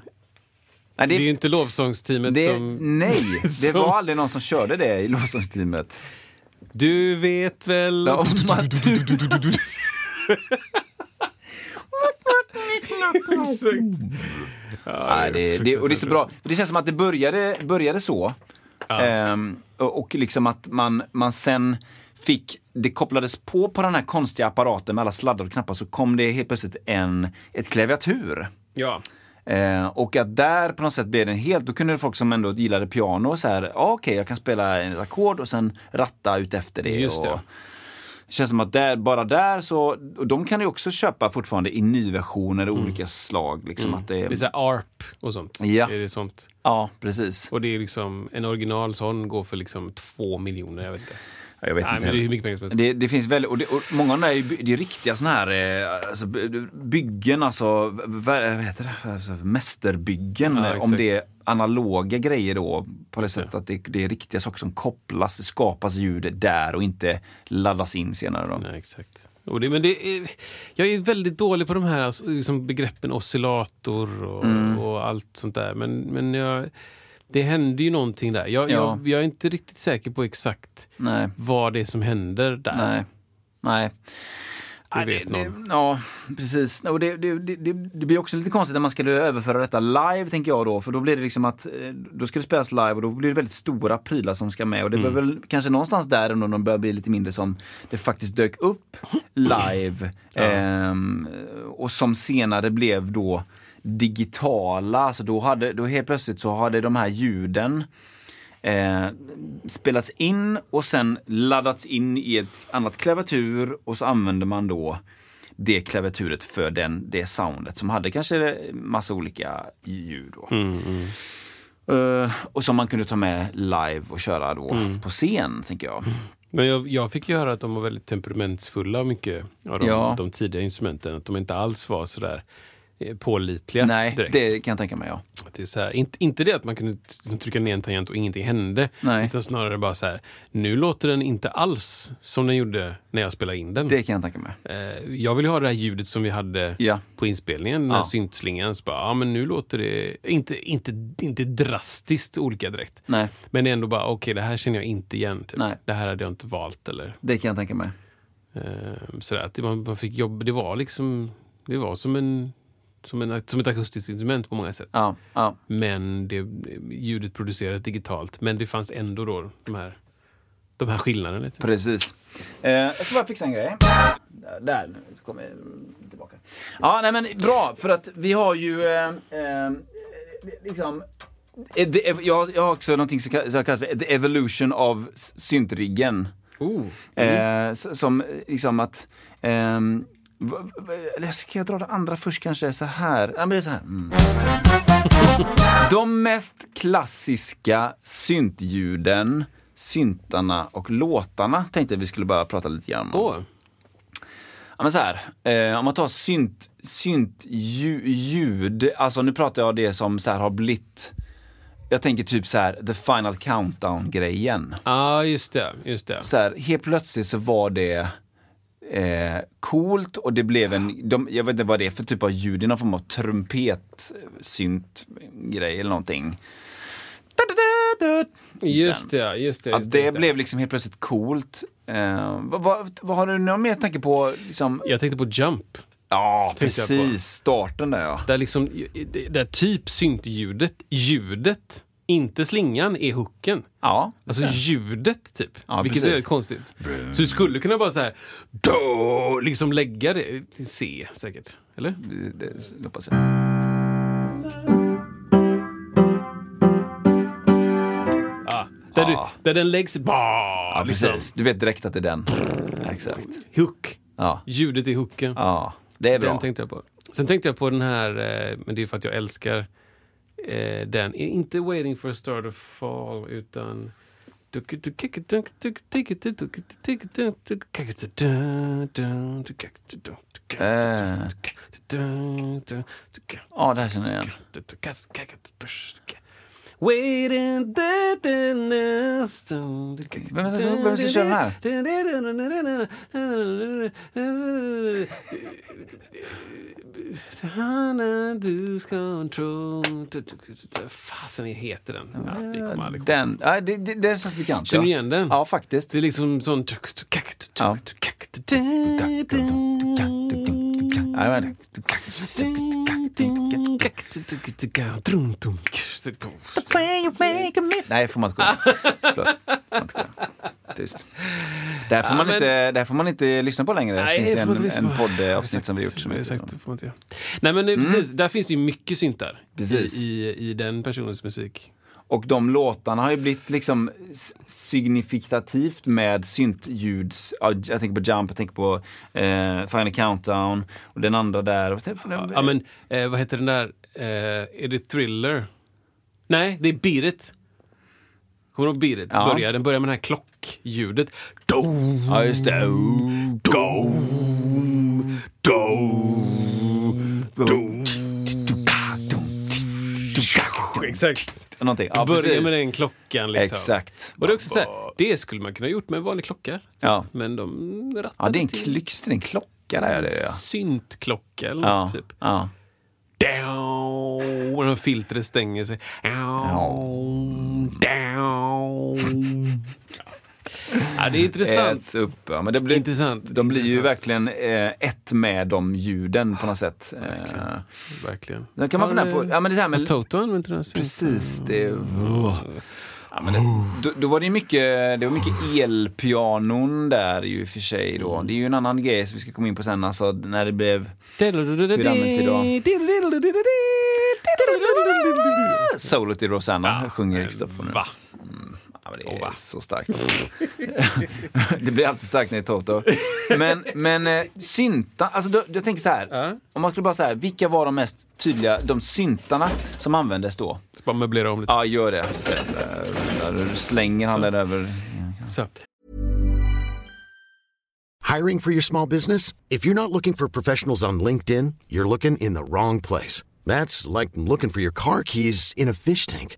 Det det, är ju inte lovsångsteamet det, som... nej, det som- var aldrig någon som körde det i lovsångsteamet. Du vet väl... Ja, man- Nej, det, det, och det är så bra. Det känns som att det började, började så. Ehm, och, liksom att man, man sen fick, det kopplades på på den här konstiga apparaten med alla sladdar och knappar så kom det helt plötsligt en, ett klaviatur. Ja. Eh, och att där på något sätt blev det en helt, då kunde folk som ändå gillade piano så här, ja okej jag kan spela ett ackord och sen ratta ut efter det. Just det. Och, det känns som att där, bara där så, och de kan ju också köpa fortfarande i nyversioner av olika slag. Liksom att det, Mm. Det är så ARP och sånt. Ja. Är det sånt. Ja, precis. Och det är liksom, en original sån går för liksom två miljoner, jag vet inte. Ja, Jag vet Nej, inte men det är hur mycket pengar som helst. Det, det finns väldigt, och, det, och många av de där är, det är riktiga såna här eh, alltså, by- byggen, alltså, vad heter det? Alltså, mästerbyggen. Ja, om det är analoga grejer då, på det sättet att det, det är riktiga saker som kopplas, det skapas ljud där och inte laddas in senare. Då. Nej, exakt. Och det, men det är, jag är väldigt dålig på de här alltså, liksom begreppen oscillator och, Mm. och allt sånt där. Men, men jag, det händer ju någonting där. Jag, Ja. jag, jag är inte riktigt säker på exakt Nej, vad det är som händer där. nej, nej. Det vet det, det, någon. ja, precis. Och det, det, blir också lite konstigt när man ska överföra detta live, tänker jag då. För då blir det liksom att, eh, då ska det spelas live och då blir det väldigt stora prylar som ska med. Och det var Mm. väl kanske någonstans där ändå de börjar bli lite mindre som det faktiskt dök upp live. Ehm, och som senare blev då digitala. Så då, hade, då helt plötsligt så hade de här ljuden eh, spelats in och sen laddats in i ett annat klaviatur och så använder man då det klaviaturet för den, det soundet som hade kanske massa olika ljud. Då. Eh, och som man kunde ta med live och köra då på scen, tänker jag. Men jag, jag fick ju höra att de var väldigt temperamentsfulla, mycket av de, Ja. de tidiga instrumenten. Att de inte alls var sådär pålitliga Nej, direkt. det kan jag tänka mig. Ja. Att det är så här, inte, inte det att man kunde trycka ner en tangent och ingenting hände. Nej. Utan snarare bara så här, nu låter den inte alls som den gjorde när jag spelade in den. Det kan jag tänka mig. Eh, jag vill ju ha det här ljudet som vi hade Ja. på inspelningen, den här Ja. syntslingan. Så bara, ja, men nu låter det inte, inte, inte drastiskt olika direkt. Nej, Men det är ändå bara, okej, det här känner jag inte igen. Typ. Nej. Det här hade jag inte valt. Eller, det kan jag tänka mig. eh, sådär, att man, man fick jobba, det var liksom, det var som, en, som, en, som ett akustiskt instrument på många sätt. Ja, ja. Men det, ljudet producerades digitalt. Men det fanns ändå då de här, de här skillnaderna. Lite. Precis. Eh, jag ska bara fixa en grej. Där, nu kommer jag tillbaka. Ja, nej men bra, för att vi har ju eh, eh, liksom eh, det- jag, har också någonting som ka- som kallas för The Evolution of syntriggen. Oh. Eh, som eh, liksom att v- eller ska jag dra det andra först kanske? Så här. Ja, men det är så här. Mm. De mest klassiska syntljuden, syntarna och låtarna tänkte jag vi skulle bara prata lite grann om. Åh. Ja, men så här, eh, om man tar synt, synt ju, ljud, alltså nu pratar jag det som så här har blivit, jag tänker typ så här the final countdown-grejen. Ja, just det. Just det. Så här, helt plötsligt så var det eh, coolt och det blev en, de, jag vet inte vad det är för typ av ljud, det är någon form av trumpet-synt-grej eller någonting. Just det, just det. Att Just det just blev liksom helt plötsligt coolt. Eh, vad, vad, vad har du någon mer tanke på? Liksom, Jag tänkte på Jump. ja, precis. Starten där ja. Där liksom, där typ syntljudet, ljudet, inte slingan, är hooken. Ja, Alltså ljudet typ. Ja, vilket precis. är konstigt. Så du skulle kunna bara så här, då, liksom lägga det till C säkert. Eller? det, hoppas jag. Ja. Där, Ja. du, där den läggs, bah, Ja, liksom. precis. Du vet direkt att det är den. Exakt. Hook. Ja, Ljudet är hooken. ja. det är Den bra. tänkte jag på. Sen tänkte jag på den här, eh, men det är för att jag älskar eh, den. Inte Waiting for a star to fall, utan... Ja, det här känner jag igen. Waiting Vem ska- ska köra den här? Lose control. Fasen heter den? Ja, vi kommer aldrig komma. Den, ja, det, det, det känns bekant. Känner du igen den? Ja, faktiskt. Det är liksom sån... Ja. Ja, men- Nej, får man inte sjunga. Får man inte. Tyst. Det här får, Ja, man men- inte, det här får man inte lyssna på längre. Det Nej, finns det får en, en poddavsnitt som vi gjort. Som Nej, exakt, det får man inte göra. Nej men mm. precis, där finns det ju mycket syntar Precis. I, i, i den personens musik. Och de låtarna har ju blivit liksom signifikativt med syntljuds, ja, jag tänker på Jump, jag tänker på eh, Final Countdown och den andra där. Ja men eh, vad heter den där? Eh, är det Thriller? Nej, det är Beat It. Kommer du ihåg Beat It? Ja. Börjar, den börjar med det här klockljudet. Do, Ja, just det. do, do, Exakt. Någonting. Ja, Börja precis. med den klockan liksom. Exakt. Och det är också så här, det skulle man kunna gjort med en vanlig klocka. Ja. Men de rattade Ja, det är en, till klyx, det är en klocka där. Det ja. syntklocka eller Ja, något typ. ja. Down, och filtret stänger sig. Down, down. Ja, det är intressant. Äts upp. Ja, men det blir, Intressant, De blir ju intressant. verkligen eh, ett med de ljuden på något sätt. Eh, Verkligen. Då kan man fundera på- ja, men det här med- Toto använder den precis, det... Ja, men det, då, då var det ju mycket, det var mycket elpianon där ju för sig då. Det är ju en annan grej som vi ska komma in på sen, alltså när det blev Hur det används idag. solet i Rosanna, sjunger Kristoffer nu. Va? Ja, men det Åh, är va? så starkt. det blir alltid starkt när det är Toto. Men, men eh, synta, alltså då, jag tänker så här. Ja. Om man skulle bara säga, vilka var de mest tydliga, de syntarna som användes då? Bara möblera om lite. Ja, gör det. Så, där, slänger han där över. Så. Hiring for your small business? If you're not looking for professionals on LinkedIn, you're looking in the wrong place. That's like looking for your car keys in a fish tank.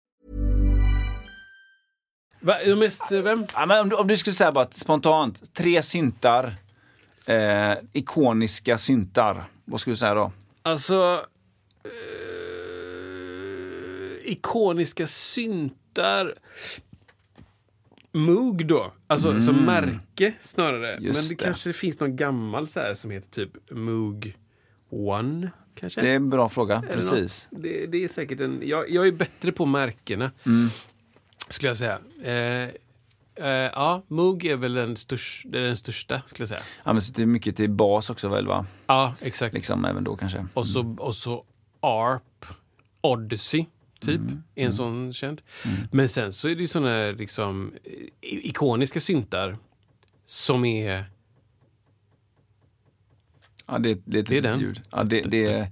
Va, mest, vem? Ja, men om, du, om du skulle säga bara spontant, tre syntar, eh, ikoniska syntar, vad skulle du säga då? Alltså... Eh, ikoniska syntar. Moog då. Alltså som märke snarare. Mm. Just Men det, det. kanske finns någon gammal så här som heter typ Moog One. Kanske? Det är en bra fråga, Eller precis. Det, det är säkert en... Jag, jag är bättre på märkena. Mm. Skulle jag säga. Eh, eh, ja, Moog är väl den, störst, det är den största, skulle jag säga. Ja, men så det är mycket till bas också väl va? Ja, exakt. Liksom även då kanske. Och, så, och så ARP, Odyssey, typ. Mm. är En sån känd. Men sen så är det ju såna liksom, ikoniska syntar som är... Ja, det, det är ett Det är litet den. ljud. Ja, det, det, är,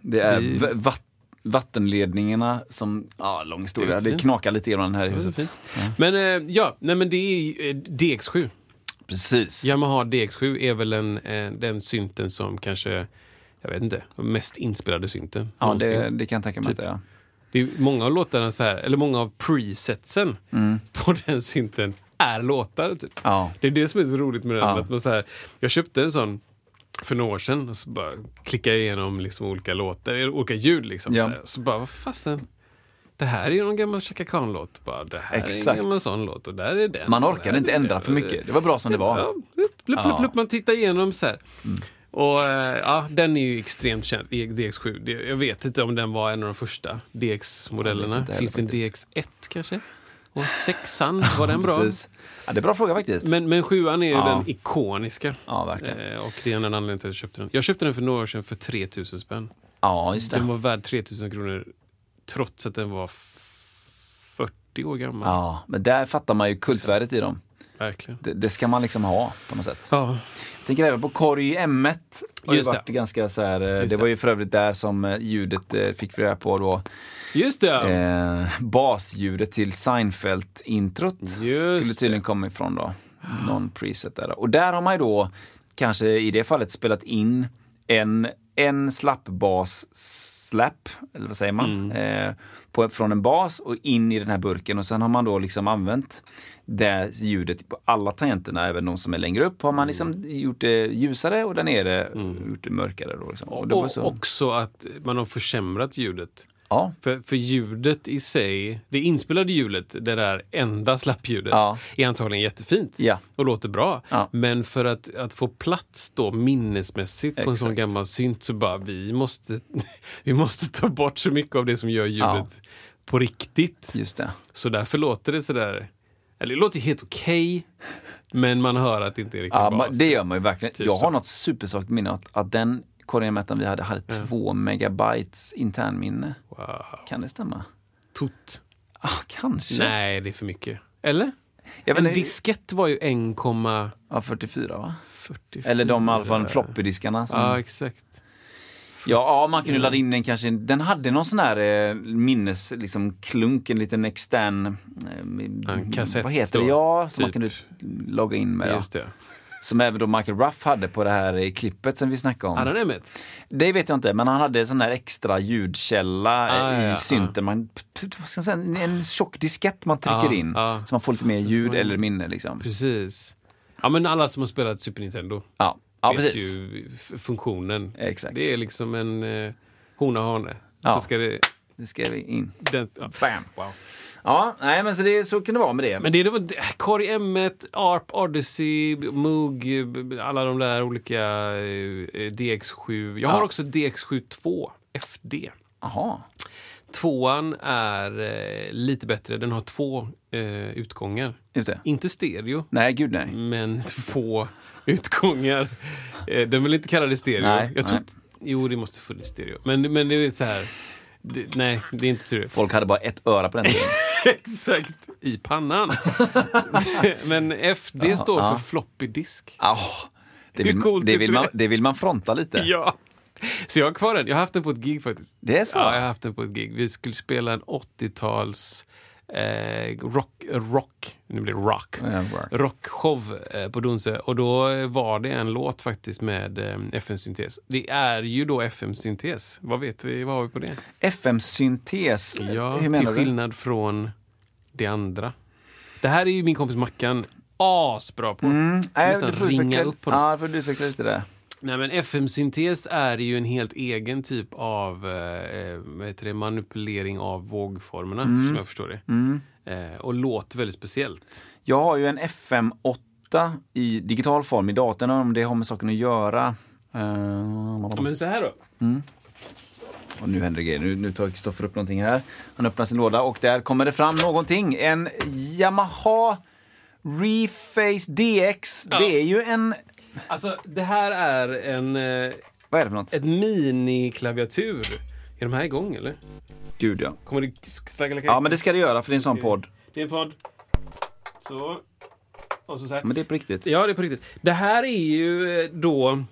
det är Vi- v- vatt, vattenledningarna som, ja lång historia, det knakar lite i den här i huset. fint. Men eh, ja, nej men det är eh, DX7. Precis. Yamaha DX7 är väl en, eh, den synten som kanske, jag vet inte, mest inspelade synten. Ja, det, det kan jag tänka mig Typ. att det är. Det är många av låtarna så här, eller många av presetsen på den synten är låtar. Typ. Ja. Det är det som är så roligt med den. Ja. Att man så här, jag köpte en sån för några år sedan och så bara klickade jag igenom liksom olika låtar, eller olika ljud. Liksom, Ja. så, så bara, vad fasen. Det här är ju någon gammal Chaka Khan-låt. Det här är Exakt. en gammal sån låt och där är den. Man orkade inte är ändra för mycket. Det var bra som det var. Ja, plupp, plupp, Ja. man tittar igenom så här. Och eh, ja, den är ju extremt känd, DX7. Det- Jag vet inte om den var en av de första DX-modellerna. Finns det en faktiskt. DX1 kanske? Och sexan, var den bra? Ja, det är en bra fråga faktiskt. Men, men sjuan är ju Ja. den ikoniska. Ja, verkligen. Eh, och det är en anledning till att jag köpte den. Jag köpte den för några år sedan för 3000 spänn. ja, just Den det. var värd 3000 kronor trots att den var f- 40 år gammal. Ja, men där fattar man ju kultvärdet i dem. Verkligen. Det, det ska man liksom ha på något sätt. Ja, Jag tänker även på Korg M1. Har ju Just det. varit ganska så här, eh, det, Just var det. ju för övrigt där som eh, ljudet eh, fick vi reda på då. just det! Eh, basljudet till Seinfeld-introt skulle det. tydligen komma ifrån då. Någon preset där. Och där har man ju då kanske i det fallet spelat in en, en slappbas-slap, eller vad säger man, Mm. eh, på, från en bas och in i den här burken och sen har man då liksom använt det ljudet på alla tangenterna, även de som är längre upp, har man liksom gjort det ljusare och där nere gjort det mörkare. Då liksom. och Mm. Och så, också att man har försämrat ljudet. Ja, För, för ljudet i sig, det inspelade ljudet, det där enda slappljudet, Ja. är antagligen jättefint Ja. och låter bra. Ja. Men för att, att få plats då minnesmässigt på en sån Exakt. gammal synt så bara vi måste, vi måste ta bort så mycket av det som gör ljudet på riktigt. just det. Så därför låter det sådär, eller det låter helt okej, men man hör att det inte är riktigt Ja, man, det gör man ju verkligen. Typ jag så. har något supersvagt minne att, att den korgen vi hade hade två megabytes internminne. Wow. Kan det stämma? Tot. Ah, kanske. Nej, det är för mycket. Eller? Jag en diskett var ju 1,44. Ja, 44 va? Eller de i alla fall floppydiskarna. Som... Ja, exakt. Ja, ja, man kunde ladda in den kanske. Den hade någon sån här eh, minnes, liksom klunk, en liten extern... Eh, En kassett vad heter det? då, Ja, som man typ. kunde logga in med. Ja. Just det. Som även då Michael Ruff hade på det här eh, klippet som vi snackade om. Hade han det med? Det vet jag inte, men han hade en sån där extra ljudkälla eh, Ah, ja, i ja, synten. Man, säga, en, tjock diskett man trycker Ja, in. ja. Så man får lite mer ljud eller minne. Liksom. Precis. Ja, men alla som har spelat Super Nintendo Ja, ja vet precis. ju funktionen. Exakt. Det är liksom en eh, hona hane. Ja. Så ska det... Det ska vi in. Den, ja. Bam! Wow. Ja, nej men så, det, så kan det vara med det. Men det, det var Korg M1, ARP, Odyssey, Moog, alla de där olika eh, DX7. Jag har Ja. också DX7 2 FD. Jaha. Tvåan är eh, lite bättre. Den har två eh, utgångar. Inte stereo, Nej, gud nej. men två utgångar. Eh, den vill inte kalla det stereo. Nej, jag tror, nej. Jo, det måste funnits stereo. Men, men det är så här. Det, nej, det är inte stereo. Folk hade bara ett öra på den tiden. Exakt, i pannan. men FD står ja. för floppy disk. Ah, det, Hur vill, coolt det, vill man, det? det vill man fronta lite. Ja. Så jag har kvar den. Jag har haft den på ett gig faktiskt. Det är så? Ja, jag har haft den på ett gig. Vi skulle spela en 80-tals eh, rock, rock, nu blir det rock, Ja, rock. rockshow eh, på Donsö. Och då var det en låt faktiskt med eh, FM-syntes. Det är ju då FM-syntes. Vad vet vi? Vad har vi på det? FM-syntes. Ja, Hur till menar du? skillnad från det andra. Det här är ju min kompis Mackan asbra på. Nej, Nästan du får ringa utveckla- upp honom. Ja, får du utveckla lite där. Nej men FM-syntes är ju en helt egen typ av eh, vad heter det, manipulering av vågformerna, Mm. som jag förstår det. Eh, och låter väldigt speciellt. Jag har ju en FM8 i digital form i datorn om det har med saken att göra. Eh, Ja, men så här då. och nu händer det grejer. Nu, nu tar Kristoffer upp någonting här. Han öppnar sin låda och där kommer det fram någonting. En Yamaha Reface DX. Ja. Det är ju en... Alltså det här är en, eh, Vad är det för något? ett mini-klaviatur. Är de här igång eller? Gud ja. Kommer det Ja, men det ska det göra för det är en sån podd. Det är en podd. Så. Och så, så här. Men det är på riktigt. Ja, det är på riktigt. Det här är ju eh, då...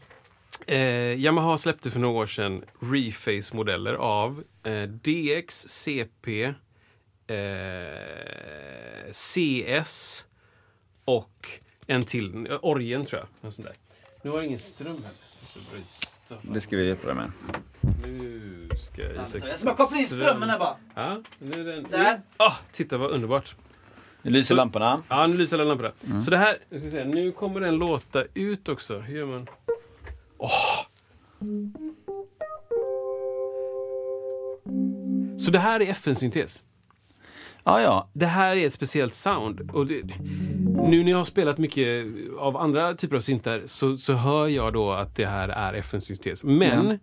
Eh, Yamaha släppte för några år sedan Reface-modeller av eh, DX, CP, eh, CS och en till, Orgen tror jag. En sån där. Nu har jag ingen ström brista. Det ska vi hjälpa dig med. Nu ska Isak... Jag ska bara koppla in strömmen här bara. Ja, nu är den... Där. Ah, titta vad underbart. Nu lyser lamporna. Ja, nu lyser alla lamporna. Mm. Så det här, jag ska säga, nu kommer den låta ut också. Hur gör man? Åh! Så det här är FN-syntes. Ja, ja. Det här är ett speciellt sound. Och det, nu när jag har spelat mycket av andra typer av syntar så, så hör jag då att det här är FN-syntes. Men Ja.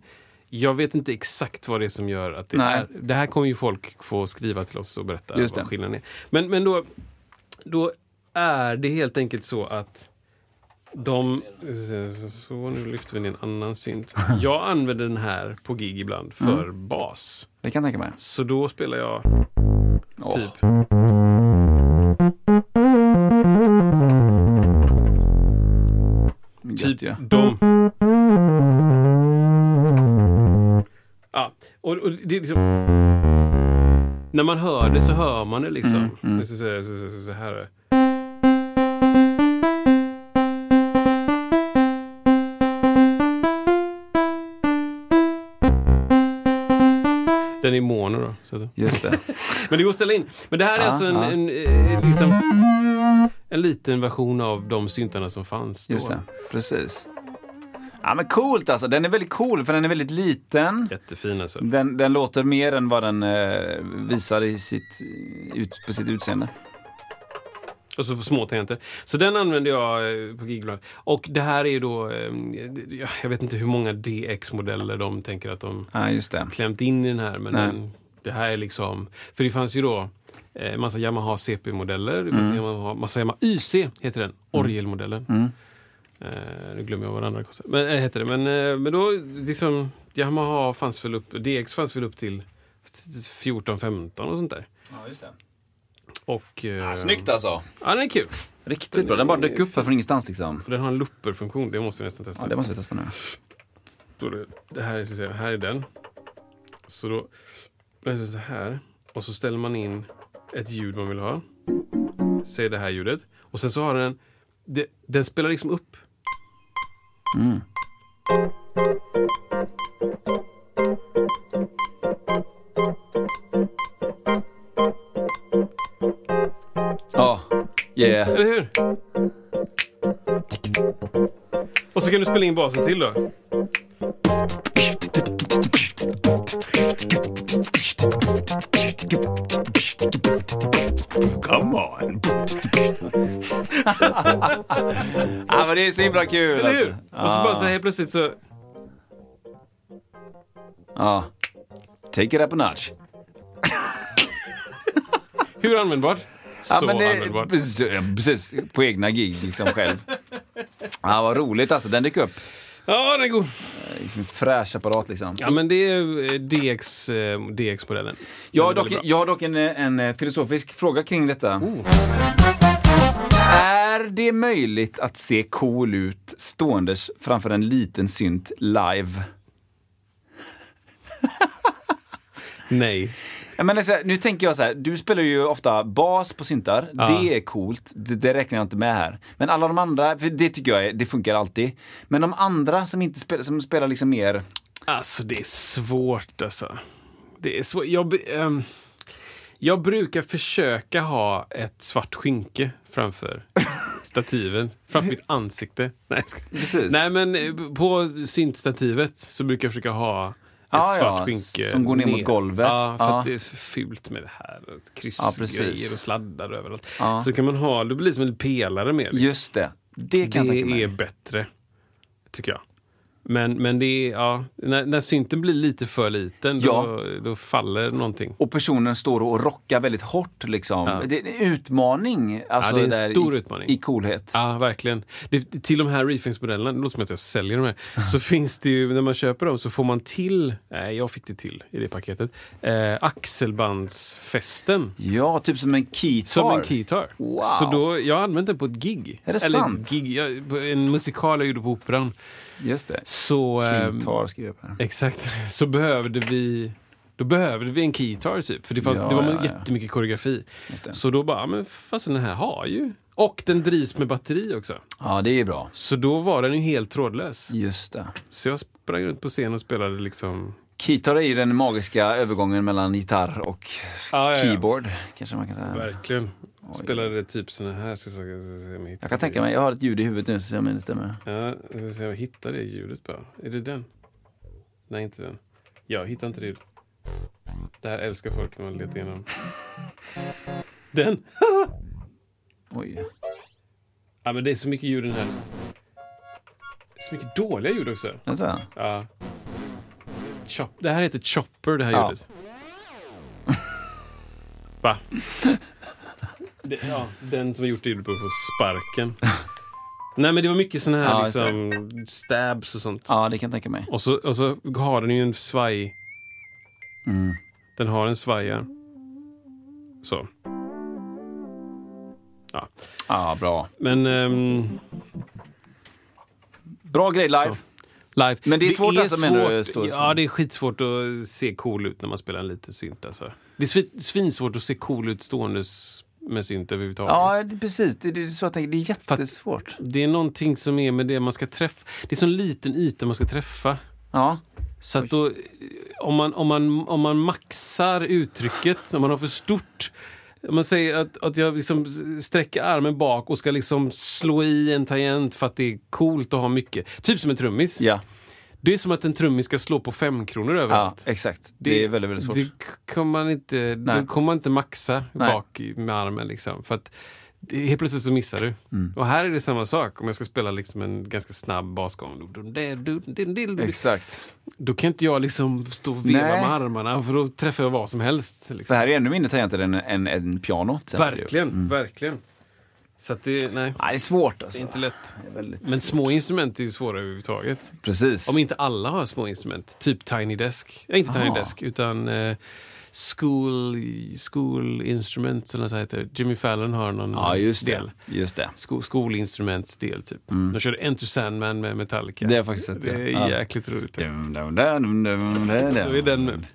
jag vet inte exakt vad det är som gör att det Nej. är. Det här kommer ju folk få skriva till oss och berätta Just vad det. skillnaden är. Men, men då, då är det helt enkelt så att de... Så, nu lyfter vi ner en annan synt. Jag använder den här på gig ibland för Mm. bas. Det kan jag tänka mig. Så då spelar jag typ... Gött Typ ju. de... Ja, och, och det är liksom... När man hör det så hör man det liksom. Mm, Så, så, så, så, så, så här. Den är i mono då. Så. Just det. Men det går att ställa in. Men det här är Ja, alltså en, ja. en, eh, liksom, en liten version av de syntarna som fanns då. Just det. Precis. Ja, men coolt alltså. Den är väldigt cool för den är väldigt liten. Jättefin alltså. Den, den låter mer än vad den eh, visar i sitt, ut, på sitt utseende. Och så små tangenter. Så den använder jag eh, på gig ibland. Och det här är ju då, eh, ja, jag vet inte hur många DX-modeller de tänker att de det. klämt in i den här. Men den, det här är liksom, för det fanns ju då eh, massa Yamaha CP-modeller. Det fanns Yamaha, massa Yamaha YC heter den, orgelmodellen. Mm. Eh, nu glömmer jag vad den andra kostar. Men, äh, heter det. Men, eh, men då, liksom, Yamaha fanns väl upp, DX fanns väl upp till 14-15 och sånt där. Ja, just det. Och, eh, Snyggt alltså. Ja, den är kul. Riktigt bra. Den bara dök upp här från ingenstans liksom. Och den har en looper-funktion, det måste vi nästan testa. Ja, det måste vi testa nu. Då det, det här, här är den. Så då är det så här. Och så ställer man in ett ljud man vill ha. Säg det här ljudet. Och sen så har den, det, den spelar liksom upp. Mm. Ja, yeah. Eller hur? Och så kan du spela in basen till då. Ja, men det är så himla kul Eller hur? alltså. Och så bara så här helt plötsligt så... Ja. Take it up a notch. Hur användbart? Så Ja, men det, användbart. precis, på egna gig liksom själv. Ja, vad roligt alltså, den dök upp. Ja, den är god. En fräsch apparat liksom. Ja, men det är eh, DX, eh, DX-modellen. Jag har dock, jag har dock en, en eh, filosofisk fråga kring detta. Oh. Är det möjligt att se cool ut ståendes framför en liten synt live? Nej. Så här, nu tänker jag så här, du spelar ju ofta bas på syntar. Ja. Det är coolt, det, det räknar jag inte med här. Men alla de andra, för det tycker jag är, det funkar alltid. Men de andra som inte spelar, som spelar liksom mer, Alltså, det är svårt alltså. Det är svårt. Jag, ehm, jag brukar försöka ha ett svart skynke framför stativen. Framför mitt ansikte. Nej, jag Precis. Nej men eh, på syntstativet så brukar jag försöka ha ett Ja, svart ja, skynke. som går ner mot golvet. Ja, för Ja. att det är så fult med det här. Kryssgrejer precis. och sladdar överallt. Ja. Så kan man ha, det blir som en pelare med. liksom. just det. Det kan jag Det tänka mig. är bättre, tycker jag. Men, men det är, ja, när, när synten blir lite för liten, Ja. då, då faller någonting. Och personen står och rockar väldigt hårt liksom. Ja. Det är en utmaning. Alltså, Ja, det är en stor i, utmaning. I coolhet. Ja, verkligen. Det, till de här Reflex-modellerna, det låter som att jag säljer de här, så finns det ju, när man köper dem så får man till, nej jag fick det till i det paketet, eh, axelbandsfästen. Ja, typ som en keytar. Som en keytar. Wow. Så då, jag använt den på ett gig. Är det Eller sant? Gig, jag, en musikal jag gjorde på Operan. Just det. Så, ehm, Keytar skriver jag på. Exakt. Så behövde vi då behövde vi en keytar typ. För det, fanns, Ja, det var ja, ja. jättemycket koreografi. Just det. Så då bara, men fast den här har ju. Och den drivs med batteri också. Ja, det är bra. Så då var den ju helt trådlös. Just det. Så jag sprang runt på scen och spelade liksom... Keytar är ju den magiska övergången mellan gitarr och Ja, ja, ja. keyboard. Kanske man kan säga. Verkligen. Spelade typ såna här. Ska jag, ska jag, om jag, Jag kan det. tänka mig, jag har ett ljud i huvudet nu, så se om det stämmer. Ja, jag ska se om jag hittar det ljudet bara. Är det den? Nej, inte den. Jag hittar inte det. Det här älskar folk när man letar igenom. Den! Oj. Ja, men det är så mycket ljud i den här. Så mycket dåliga ljud också. Alltså, Ja. Chop. Det här heter Chopper, det här Ja. ljudet. Va? Det, ja, den som har gjort det på sparken. Nej, men det var mycket såna här Ja, just det. liksom, stabs och sånt. ja, det kan jag tänka mig. Och, så, och så har den ju en svaj. Mm. Den har en svaja. Så. Ja. Ja, bra. Men ehm, Bra grej live. Så. live. Men det är svårt alltså, menar du, stå- Ja, det är skitsvårt att se cool ut när man spelar en liten synt. Alltså. Det är svin- svinsvårt att se cool ut ståendes med synt överhuvudtaget. Ja, det, precis. Det, det, är så jag tänker, det är jättesvårt. Det är någonting som är med det man ska träffa. Det är så en liten yta man ska träffa. Ja, Så att då, om man, om, man, om man maxar uttrycket, om man har för stort om man säger att, att jag liksom sträcker armen bak och ska liksom slå i en tangent för att det är coolt att ha mycket. Typ som en trummis. ja, Det är som att en trummis ska slå på fem kronor ja överallt. exakt. Det, är väldigt, väldigt svårt. Det kommer man inte, då kommer man inte maxa Nej. bak med armen. Liksom, för att det, helt plötsligt så missar du. Mm. Och här är det samma sak. Om jag ska spela liksom en ganska snabb basgång. Exakt. Då kan inte jag liksom stå och veva Nej. med armarna för då träffar jag vad som helst. Liksom. här är ännu mindre tangenter än, än, än piano. Verkligen, verkligen. Så att det, nej, Nej, det är svårt det alltså. är inte lätt. Det är väldigt Men små instrument är ju svåra överhuvudtaget. Precis. Om inte alla har små instrument. Typ Tiny Desk. Nej, inte Tiny Aha. Desk, utan eh, School, school Instruments eller sånt heter det. Jimmy Fallon har någon Ja, just del. det. Just det. Sko, skolinstrumentsdel typ. De körde Enter Sandman med Metallica. Det har jag faktiskt sett, Det är Ja. jäkligt roligt. Dum, dum, dum, dum, dum, Då är dum. den med.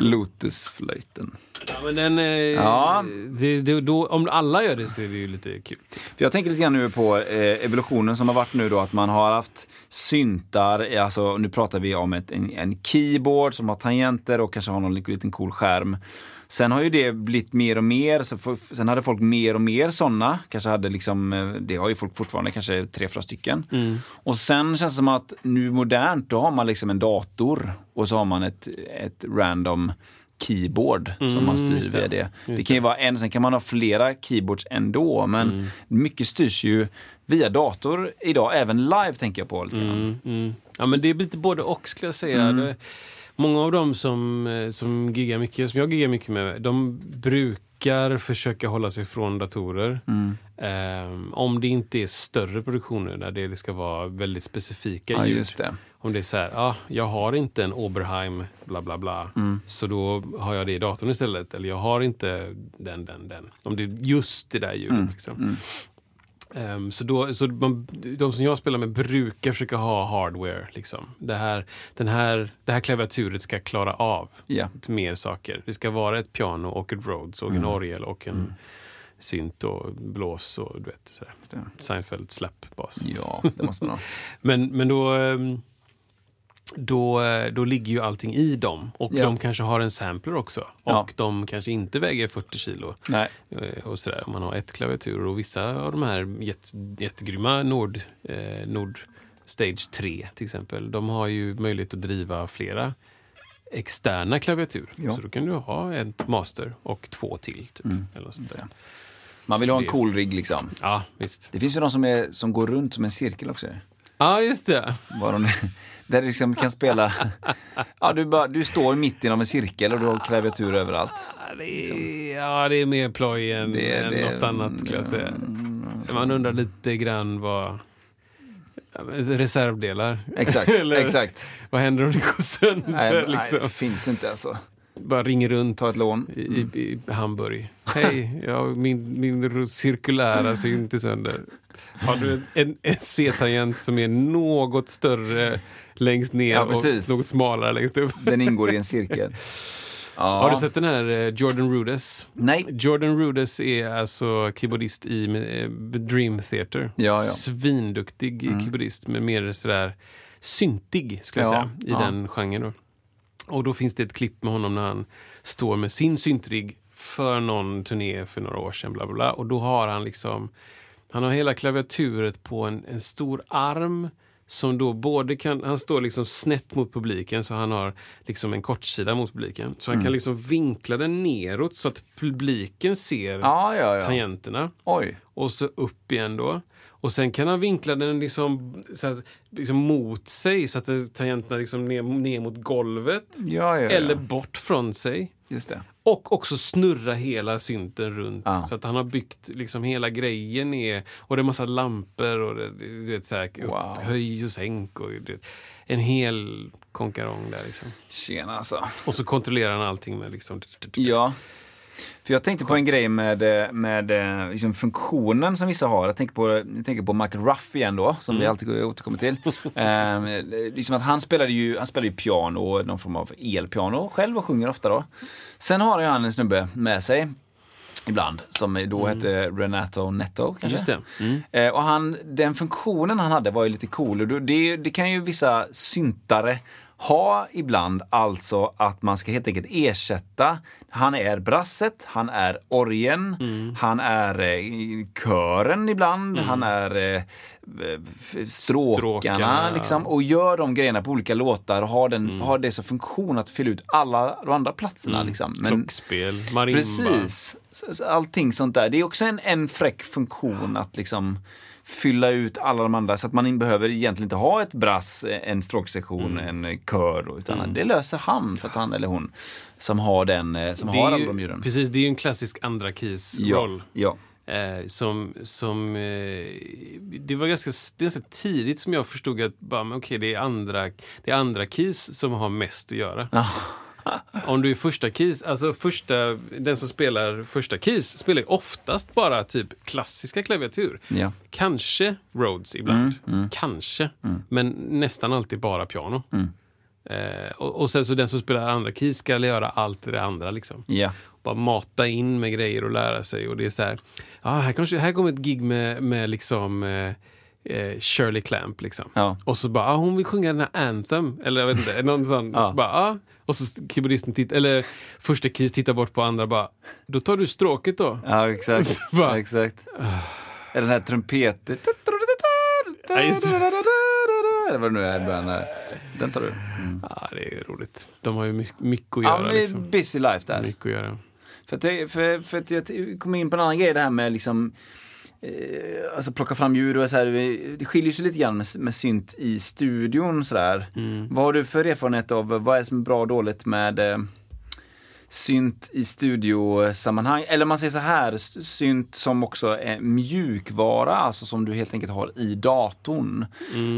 Lotusflöjten. Ja, men den, eh, Ja. det, det, då, om alla gör det så är det ju lite kul. För jag tänker lite grann nu på eh, evolutionen som har varit nu då, att man har haft syntar, eh, alltså nu pratar vi om ett, en, en keyboard som har tangenter och kanske har någon liten cool skärm. Sen har ju det blivit mer och mer, sen hade folk mer och mer sådana. Kanske hade liksom, eh, det har ju folk fortfarande, kanske tre, fyra stycken. Och sen känns det som att nu modernt, då har man liksom en dator och så har man ett, ett random keyboard som man styr Mm, det. via det. Det Just kan ju vara en, sen kan man ha flera keyboards ändå, men Mm. mycket styrs ju via dator idag, även live tänker jag på lite. Mm, mm. Ja, men det är lite både och skulle jag säga. Många av dem som, eh, som giggar mycket, som jag giggar mycket med, de brukar försöka hålla sig från datorer. Mm. Ehm, om det inte är större produktioner där det ska vara väldigt specifika Ja, ljud. det. Om det är så här, ah, jag har inte en Oberheim, bla bla bla, Mm. så då har jag det i datorn istället. Eller jag har inte den, den, den. Om det är just det där ljudet. Mm. Liksom. Ehm, så då, så man, de som jag spelar med brukar försöka ha hardware. Liksom. Det, här, den här, det här klaviaturet ska klara av Ja. mer saker. Det ska vara ett piano och ett Rhodes och en Mm. orgel och en synt och blås och du vet, sådär. Seinfeld slapbass. Ja, det måste man ha. Men, men då, ehm, då, då ligger ju allting i dem. Och Ja. de kanske har en sampler också. Ja. Och de kanske inte väger 40 kilo. Nej. Eh, Och sådär. Om man har ett klaviatur och vissa av de här jätte, jättegrymma Nord, eh, Nord Stage 3 till exempel. De har ju möjlighet att driva flera externa klaviatur. Ja. Så då kan du ha ett master och två till. Typ, eller något sånt där. Man vill ha en cool rigg liksom. Ja, visst. Det finns ju de som, är, som går runt som en cirkel också. Ja, just det. Var de, där du liksom kan spela... Ja, du, bara, du står mitt inom en cirkel och du har klaviatur överallt. Ja, det är, ja, det är mer ploj än, Det- än det- något annat skulle jag säga. Man undrar lite grann vad... Reservdelar. Exakt, Eller exakt. Vad händer om det går sönder? Nej, liksom? nej, det finns inte alltså. Bara ringer runt. Ta ett lån. I, i, i Hamburg. Hej, ja, min, min cirkulära synt är sönder. Har du en, en C-tangent som är något större längst ner Ja, och något smalare längst upp? Den ingår i en cirkel. Ja. Har du sett den här eh, Jordan Rudess? Nej. Jordan Rudess är alltså keyboardist i eh, Dream Theater. Ja, ja. Svinduktig keyboardist, men mer sådär syntig, skulle jag Ja, säga, i den genren. Då. Och då finns det ett klipp med honom när han står med sin syntrigg för någon turné för några år sedan. Bla, bla, bla. Och då har han liksom, han har hela klaviaturet på en, en stor arm som då både kan, han står liksom snett mot publiken så han har liksom en kortsida mot publiken. Så Mm. han kan liksom vinkla den neråt så att publiken ser Ja, ja, ja. tangenterna. Oj. Och så upp igen då. Och sen kan han vinkla den liksom, här, liksom mot sig så att tangenterna liksom ner, ner mot golvet. Ja. Eller bort från sig. Just det. Och också snurra hela synten runt. Ja. Så att han har byggt liksom hela grejen är, och det är massa lampor och det, du vet, så här, Wow. höj och sänk. Och det, en hel konkarong där liksom. Tjena alltså. Och så kontrollerar han allting med liksom... Ja. För jag tänkte på en grej med, eh, med eh, liksom funktionen som vissa har. Jag tänker på, jag tänker på Michael Ruff igen då, som vi alltid återkommer till. eh, liksom att han spelade ju, han spelade ju piano, någon form av elpiano själv och sjunger ofta då. Sen har ju han en snubbe med sig ibland, som då hette Renato Netto kanske. Mm. Eh, och han, den funktionen han hade var ju lite cool. Och det, det kan ju vissa syntare ha ibland, alltså att man ska helt enkelt ersätta. Han är brasset, han är orgen, han är eh, kören ibland, han är eh, stråkarna, Stråkarna, liksom, och gör de grejerna på olika låtar och har, den, har det som funktion att fylla ut alla de andra platserna. Liksom. Men, Klockspel, marimba. Precis. Allting sånt där. Det är också en, en fräck funktion att liksom fylla ut alla de andra så att man behöver egentligen inte ha ett brass, en stråksektion, Mm. en kör. Utan det löser han för att han eller hon som har den, eh, som Det har är alla ju- de ljuden. Precis, det är ju en klassisk andra keys Ja, roll. ja. Eh, som, som, eh, det var ganska, ganska tidigt som jag förstod att bara, okej, det, är andra, det är andra keys som har mest att göra. Om du är första keys, alltså första, den som spelar första keys spelar ju oftast bara typ klassiska klaviatur. Ja. Kanske Rhodes ibland, Mm, kanske, men nästan alltid bara piano. Mm. Eh, och, och sen så den som spelar andra keys ska göra allt det andra liksom Ja. bara mata in med grejer och lära sig. Och det är så här, ja, här, kanske, här kommer ett gig med, med liksom eh, eh, Shirley Clamp. Liksom. Ja. Och så bara, ah, hon vill sjunga den här Anthem. Eller jag vet inte, någon sån. Och så bara, ah. Och så keyboardisten eller första keys tittar bort på andra bara, då tar du stråket då. Ja, exakt. Va? exakt. Eller den här trumpeten. Ja, eller vad det nu är början. Den tar du. Mm. Ja, det är roligt. De har ju my- mycket att Ja, göra. men det är liksom. busy life där. Mycket att göra. För att, jag, för, för att jag kom in på en annan grej, det här med liksom Alltså plocka fram ljud och så här, det skiljer sig lite grann med, med synt i studion sådär. Vad har du för erfarenhet av, vad är det som är bra och dåligt med eh, synt i studiosammanhang? Eller man säger så här, synt som också är mjukvara, alltså som du helt enkelt har i datorn.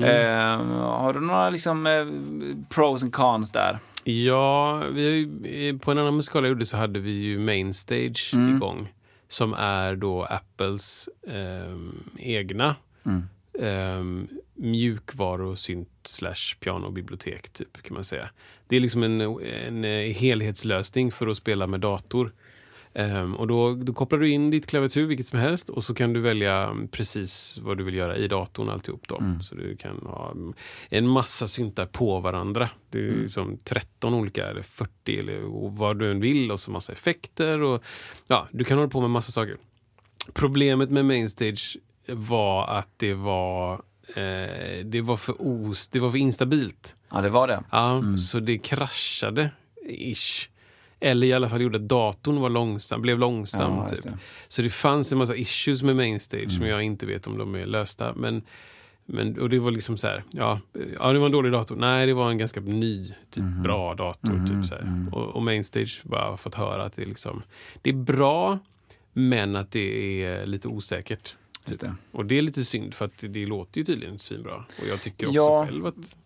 Eh, har du några liksom eh, pros and cons där? Ja, vi ju, på en annan musikal jag gjorde så hade vi ju Mainstage Mm. igång. Som är då Apples ehm, egna um, mjukvaru, synt slash pianobibliotek typ kan man säga. Det är liksom en, en eh, helhetslösning för att spela med dator. Ehm, och då, då kopplar du in ditt klaviatur, vilket som helst, och så kan du välja precis vad du vill göra i datorn alltihop. Då. Så du kan ha mm, en massa syntar på varandra. Det är liksom 13 olika, eller 40 eller vad du än vill och så massa effekter. Och, ja, du kan hålla på med massa saker. Problemet med Mainstage var att det var, eh, det var, för, os, det var för instabilt. Ja, det var det. Ja, Så det kraschade, ish. Eller i alla fall gjorde att datorn var långsam, blev långsam. Ja, typ. det. Så det fanns en massa issues med Mainstage som jag inte vet om de är lösta. Men, men, och det var liksom så här, ja, ja, det var en dålig dator. Nej, det var en ganska ny, typ bra dator. Typ så här. Och, och Mainstage bara har fått höra att det är, liksom, det är bra, men att det är lite osäkert. Just det. Och det är lite synd för att det låter ju tydligen svinbra. Och jag tycker också Ja. själv att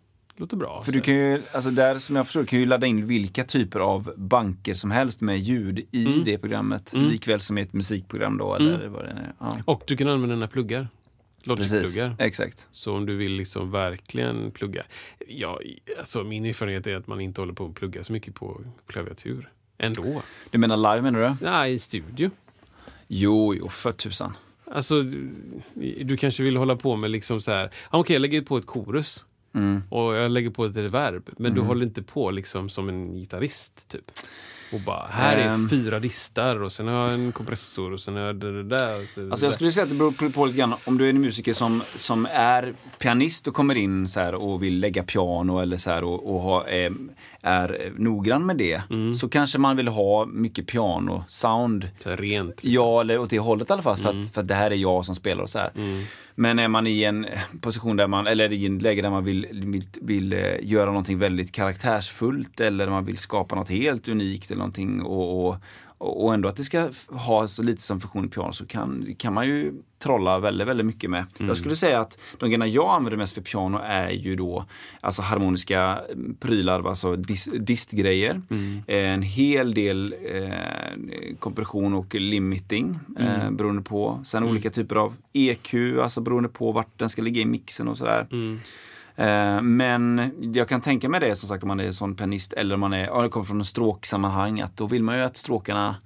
låter bra. För du kan ju, alltså där som jag förstår, kan ju ladda in vilka typer av banker som helst med ljud i Mm. det programmet. Likväl som i ett musikprogram då, eller vad det är. Ja. Och du kan använda dina pluggar. Logic-pluggar. exakt. Så om du vill liksom verkligen plugga. Ja, alltså min erfarenhet är att man inte håller på att plugga så mycket på klaviatur. Ändå. Du menar live menar du? Nej, i studio. Jo, jo, för tusan. Alltså, du, kanske vill hålla på med liksom så här. ah, Okej, jag lägger på ett korus. Mm. Och jag lägger på ett reverb. Men du håller inte på liksom som en gitarrist, typ. Och bara, här är Ehm. fyra distar och sen har jag en kompressor och sen har jag det, det där. Och så det Alltså jag skulle säga att det beror på- lite grann om du är en musiker som, som är pianist och kommer in så här och vill lägga piano eller så här och, och ha, är, är noggrann med det. Mm. Så kanske man vill ha mycket piano-sound. Rent. Ja, eller åt det hållet i alla fall. För, att, för att det här är jag som spelar och så här. Men är man i en position där man, eller i ett läge där man vill, vill, vill eh, göra någonting väldigt karaktärsfullt eller man vill skapa något helt unikt eller någonting och, och, och ändå att det ska ha så lite som funktion i piano så kan, kan man ju trolla väldigt, väldigt mycket med. Jag skulle säga att de grejerna jag använder mest för piano är ju då alltså harmoniska prylar, alltså dis, distgrejer. Eh, En hel del eh, kompression och limiting eh, beroende på. Sen olika typer av EQ, alltså beroende på vart den ska ligga i mixen och sådär. Eh, men jag kan tänka mig det som sagt om man är sån pianist eller om man är, ja, kommer från en stråksammanhang att då vill man ju att stråkarna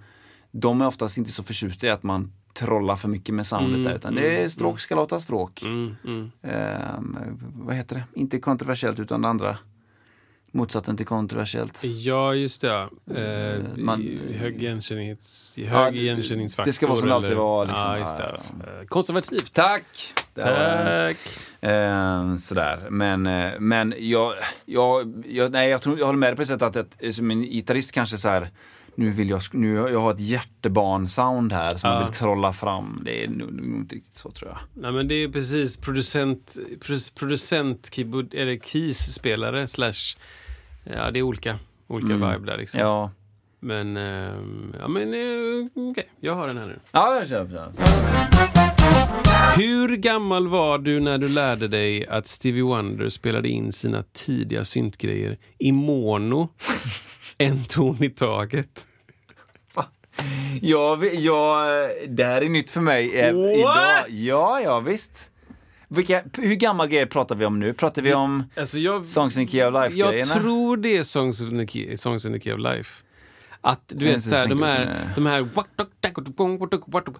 de är oftast inte så förtjusta i att man trollar för mycket med soundet där utan det är stråk ska låta stråk. Mm, mm. Eh, vad heter det? Inte kontroversiellt utan det andra. Motsatsen till kontroversiellt. Ja, just det. Eh, man- i- hög igenkänningshets, Ja, hög det- igenkänningsfaktor. det ska vara som det alltid var, liksom. Ja, just det. Ja, Eh, Konservativt. Tack! Tack. Eh, sådär. Men, eh, men jag, jag, jag, nej, jag, tror, jag håller med dig på det sättet att, att som en gitarrist kanske så här nu vill jag, nu, jag har ett hjärtebarn-sound här som Ja. jag vill trolla fram. Det är nog nog inte riktigt så tror jag. Nej, men det är precis producent, produ- producent keyboard, eller keys-spelare slash, ja det är olika, olika vibe där liksom. Mm. Ja, Men, ehm, ja men eh, okej, jag har den här nu. ja jag köper Hur gammal var du när du lärde dig att Stevie Wonder spelade in sina tidiga syntgrejer i mono? en ton i taget. Ja, ja, det här är nytt för mig. eh, Idag. Ja, ja visst. Vilka, hur gammal grej pratar vi om nu? Pratar vi om Alltså jag, Songs in the Key of jag Life-grejerna? tror det är Songs in the Key, Songs in of Life. Att du Jag vet såhär, de här, de här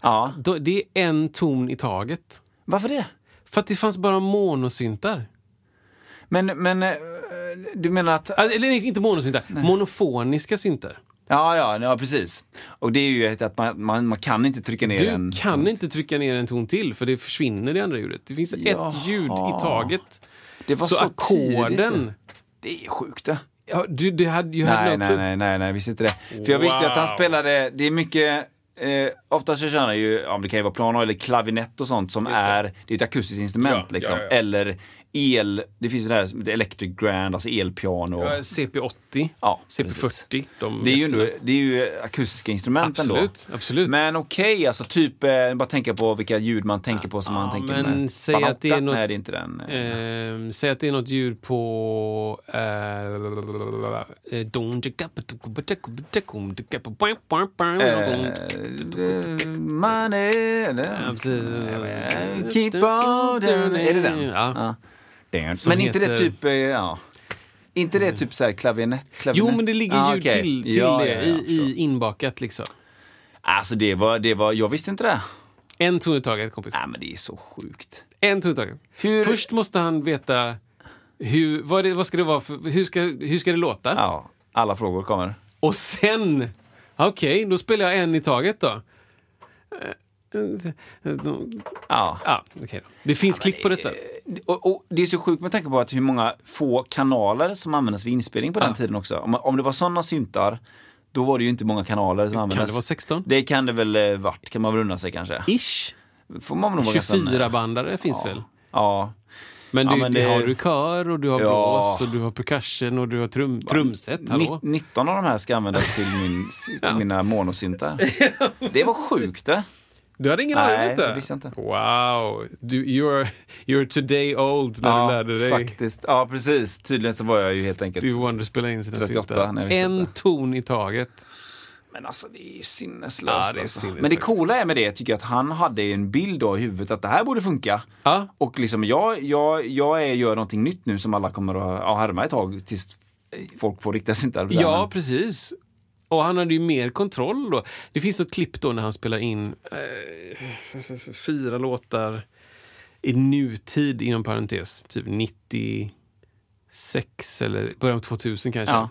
Ja. Det är en ton i taget. Varför det? För att det fanns bara monosyntar. Men, men eh, du menar att... Alltså, Eller inte monosyntar, monofoniska syntar. Ja, ja, ja, precis. Och det är ju att man, man, man kan inte trycka ner Du en... kan inte trycka ner en ton till för det försvinner det andra ljudet. Det finns Jaha. ett ljud i taget. Det var så, så ackorden... Det är sjukt det. Ja, du, du hade ju Nej, nej, nej, nej, nej, visste inte det. För jag visste ju att han spelade, det är mycket, eh, oftast så kör han ju, ja det kan ju vara piano eller klavinett och sånt som det. är, det är ett akustiskt instrument Ja, liksom. ja, ja. Eller el, det finns det här electric grand, alltså elpiano. Ja, CP80, Ja, CP40. De Det är ju, ändå, det är ju akustiska instrument ändå. Absolut, absolut. Men okej, alltså typ, eh, bara tänka på vilka ljud man tänker på som man Ja, tänker men mest. säg att det är något- Nej, det är inte den. eh. Ehm, säg att det är något ljud på... Eh, eh, Eh, money. Keep on. Är det den? Ja. Dance. Som Men inte det heter- typ, eh, ja. Inte det typ såhär klavinett? Jo, klavinett? men det ligger Ah, ljud okej. till, till Ja, det ja, ja, i, i inbakat liksom. Alltså det var, det var, jag visste inte det. En ton i taget, kompis. Nej men det är så sjukt. En ton i taget. Hur- Först måste han veta hur, vad, det, vad ska det vara för, hur ska, hur ska det låta? Ja, alla frågor kommer. Och sen, okej, då spelar jag en i taget då. Ja. Ja, okej då. Det finns klipp på detta. Eh, Och, och det är så sjukt med tanke på att hur många få kanaler som användes vid inspelning på den Ja. tiden också. Om, om det var sådana syntar, då var det ju inte många kanaler som Kan användes. det vara 16? Det kan det väl eh, vart, kan man väl unna sig kanske. Ish. Får man nog vara ganska- 24-bandare finns ja. väl? Ja. Men, Ja, du, men det... har du kör och du har Ja. blås och du har percussion och du har trum, trumset. Hallå? Ni- 19 av de här ska användas till, min, till mina monosyntar. Det var sjukt det. Du hade ingen aning om det visste inte. Wow, du, you're, you're today old när du lärde dig. faktiskt. Ja, precis. Tydligen så var jag ju helt enkelt... Du Wonder spela in sina 38 syntar. när jag visste En detta. ton i taget. Men alltså det är ju sinneslöst. Ja, det är alltså. sinnes Men det coola är med det, tycker jag, att han hade en bild då i huvudet att det här borde funka. Ja, Och liksom jag, jag, jag är, gör någonting nytt nu som alla kommer att ja, härma ett tag tills folk får riktiga syntar. ja Men- precis. Och han hade ju mer kontroll då. Det finns ett klipp då när han spelar in eh, fyra låtar i nutid, inom parentes. Typ 96 eller början på 2000 kanske. Ja.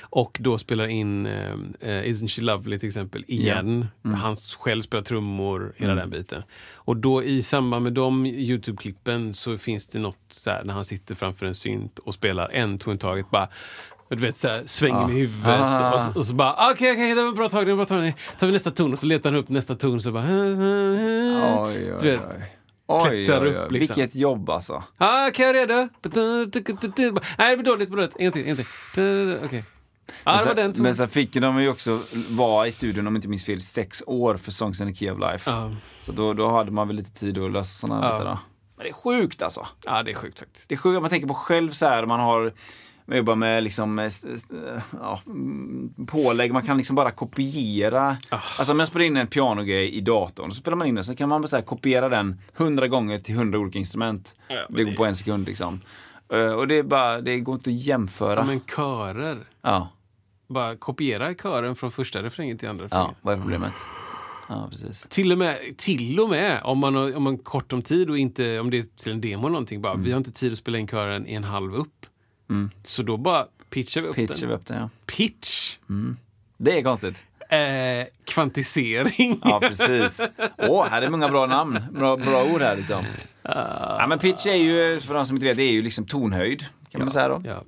Och då spelar in eh, eh, Isn't She Lovely till exempel igen. Mm. Han själv spelar trummor, hela den biten. Och då i samband med de Youtube-klippen så finns det något så här, när han sitter framför en synt och spelar en ton taget. Bara, du vet, så här, svänger med huvudet Ah. och, så, och så bara okej, okej, det var ett bra tag, det var ett bra tag. tar vi nästa ton och så letar han upp nästa ton och så bara Oj, oj, vet, oj. Oj, oj, oj. upp, liksom. Vilket jobb alltså. Ah, kan jag redo? Nej, det blir dåligt, dåligt. En till, en till. Okej. Den men, tonen. men sen fick de ju också vara i studion, om inte minns fel, sex år för Songs in the Key of Life. Ja. Så då, då hade man väl lite tid att lösa sådana Ja. bitar. Då. Men det är sjukt alltså. ja, det är sjukt faktiskt. Det är sjukt man tänker på själv så här, man har man jobbar med liksom, eh, ja, mm, pålägg, man kan liksom bara kopiera. Ah. Alltså om jag spelar in en pianogrej i datorn, så spelar man in den, så kan man bara kopiera den hundra gånger till hundra olika instrument. Ja, det går på en sekund liksom. Eh, Och det är bara, det går inte att jämföra. Ja, men körer. Ja, Bara kopiera kören från första refrängen till andra ja, refrängen. vad är problemet? Ja, precis. Till och med, till och med om man har om man kort om tid och inte, om det är till en demo eller någonting, bara, Mm. vi har inte tid att spela in kören i en halv upp. Så då bara pitchar vi upp Pitchar vi den. upp den, ja. Pitch! Det är konstigt. Eh, kvantisering. Ja, precis. Åh, här är många bra namn. Bra, bra ord här liksom. Ja, men pitch är ju, för de som inte vet, det är ju liksom tonhöjd. Kan man säga då. Ja.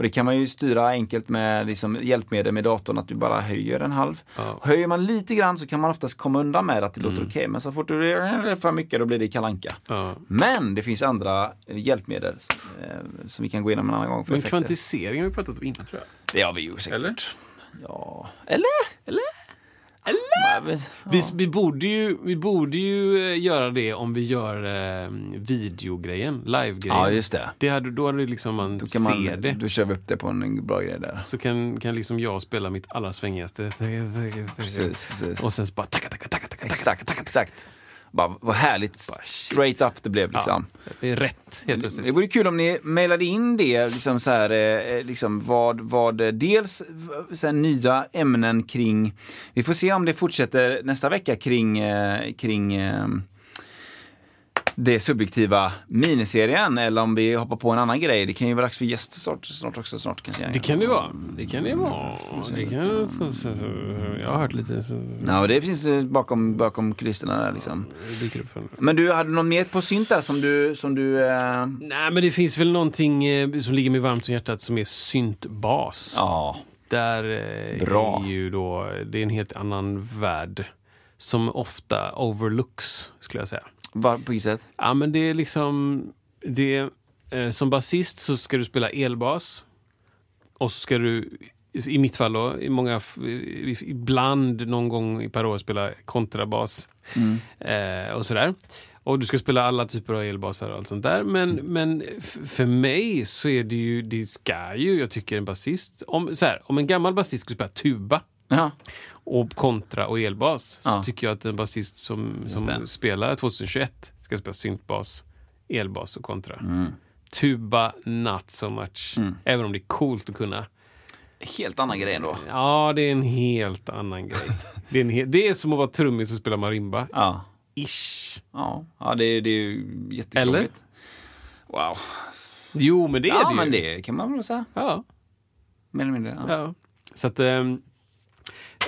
Och det kan man ju styra enkelt med liksom hjälpmedel med datorn, att du bara höjer en halv. Ja. Mm. Höjer man lite grann så kan man oftast komma undan med att det låter okej, men så fort du gör för mycket då blir det kalanka. Ja. Men det finns andra eh, hjälpmedel eh, som vi kan gå igenom en annan gång för Men kvantisering har vi pratat om innan tror jag. Det har vi ju säkert. Eller? Ja. Eller? Eller? Eller? Vi, vi, borde ju, vi borde ju eh, göra det om vi gör eh, videogrejen, live-grejen. Ja, just det. det hade, då hade liksom man, Då, kan se man, det. då kör vi upp det på en bra grej där. Så kan, kan liksom jag spela mitt allra svängigaste. Precis, precis. Och sen så bara tacka, tacka, tacka, tacka, tacka. Exakt, exakt. Bara, vad härligt straight up det blev liksom. Ja, det är rätt helt Det plötsligt. vore kul om ni mejlade in det, liksom så här, eh, liksom vad, vad, eh, dels så här, nya ämnen kring, vi får se om det fortsätter nästa vecka kring, eh, kring eh, det subjektiva miniserien eller om vi hoppar på en annan grej. Det kan ju vara dags för gäst snart, snart också. Snart, kanske. Det kan det vara. Det kan det vara. Det kan... Jag har hört lite. Ja, det finns eh, bakom, bakom kulisserna där liksom. Men du, hade något mer på synt där som du... Som du eh... Nej, men det finns väl någonting eh, som ligger mig varmt om hjärtat som är syntbas. Ja. Där eh, Bra. är ju då, det är en helt annan värld som ofta overlooks, skulle jag säga. Var, på vilket sätt? Ja, men det är liksom... Det, eh, som basist så ska du spela elbas. Och så ska du, i mitt fall då, i många, ibland någon gång per år spela kontrabas. Eh, och sådär. Och du ska spela alla typer av elbasar och allt sånt där. Men, men f- för mig så är det ju, det ska ju, jag tycker en basist, om, så här, om en gammal basist skulle spela tuba Ja. och kontra och elbas Ja. så tycker jag att en basist som, som spelar 2021 ska spela syntbas, elbas och kontra. Mm. Tuba, not so much. Även om det är coolt att kunna. Helt annan grej ändå. Ja, det är en helt annan grej. Det är, he- det är som att vara trummis och spela marimba. Ja. Ish. Ja, ja det, det är ju jättekrångligt. Wow. Jo, men det är Ja, det ju. men det kan man väl säga. Ja, Mer eller mindre. Ja. ja. Så att... ehm,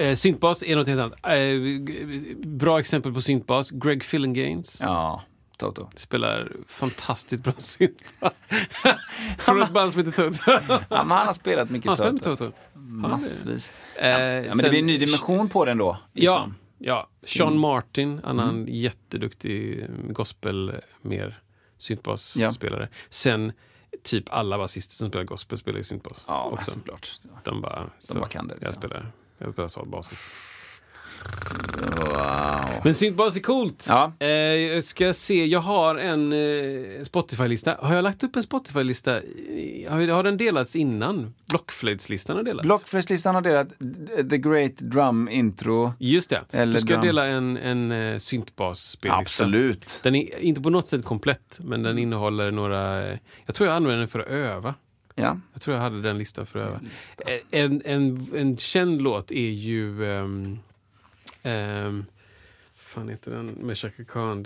Eh, syntbas är något helt annat. Eh, bra exempel på syntbas. Greg Fillinganes. ja. Toto. Spelar fantastiskt bra synt. Från ett band som heter Toto. Ja, men han har spelat mycket Han spelar med Toto. Toto. Massvis. Eh, Ja, men det blir en ny dimension på den då. Ja, liksom. ja. Sean Martin, annan jätteduktig gospel, mer syntbasspelare. Sen typ alla basister som spelar gospel spelar ju syntbas Ja, också. såklart. De bara, så, bara kan det, liksom. jag spelar salbasis. Wow. Men syntbas är coolt! Ja. Eh, jag ska se, jag har en eh, Spotify-lista. Har jag lagt upp en Spotify-lista? Har, har den delats innan? Blockflöjtslistan har delats. Blockfestlistan har delat The Great Drum Intro. Just det. Eller du ska drum. dela en, en uh, syntbas-spellista. Absolut. Den är inte på något sätt komplett, men den innehåller några... eh, Jag tror jag använder den för att öva. Ja. Jag tror jag hade den listan för öva. Eh, En, en, en känd låt är ju... Um, um, fan heter den? Med Chaka Khan.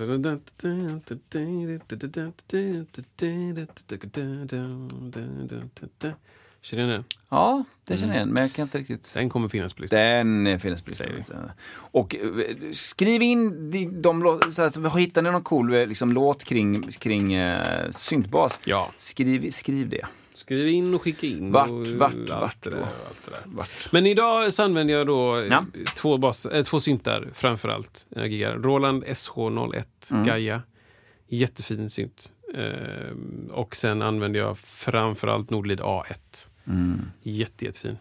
Känner ni den? Ja, det känner jag igen, men jag kan inte riktigt... Den kommer finnas på listan. Den eh, finns på listan. Och eh, skriv in de, de så här, så hittar ni någon cool eh, liksom, låt kring, kring uh, syntbas? Ja. Skriv, skriv det. Skriv in och skicka in. Vart, och vart, allt vart det där allt det där. Vart? Men idag så använder jag då eh, Ja. två, bas, äh, två syntar framför allt. när jag giggar. Roland SH01 Mm. Gaia. Jättefin synt. Ehm, och sen använder jag framför allt Nordlid A1. Jätte, jättefin.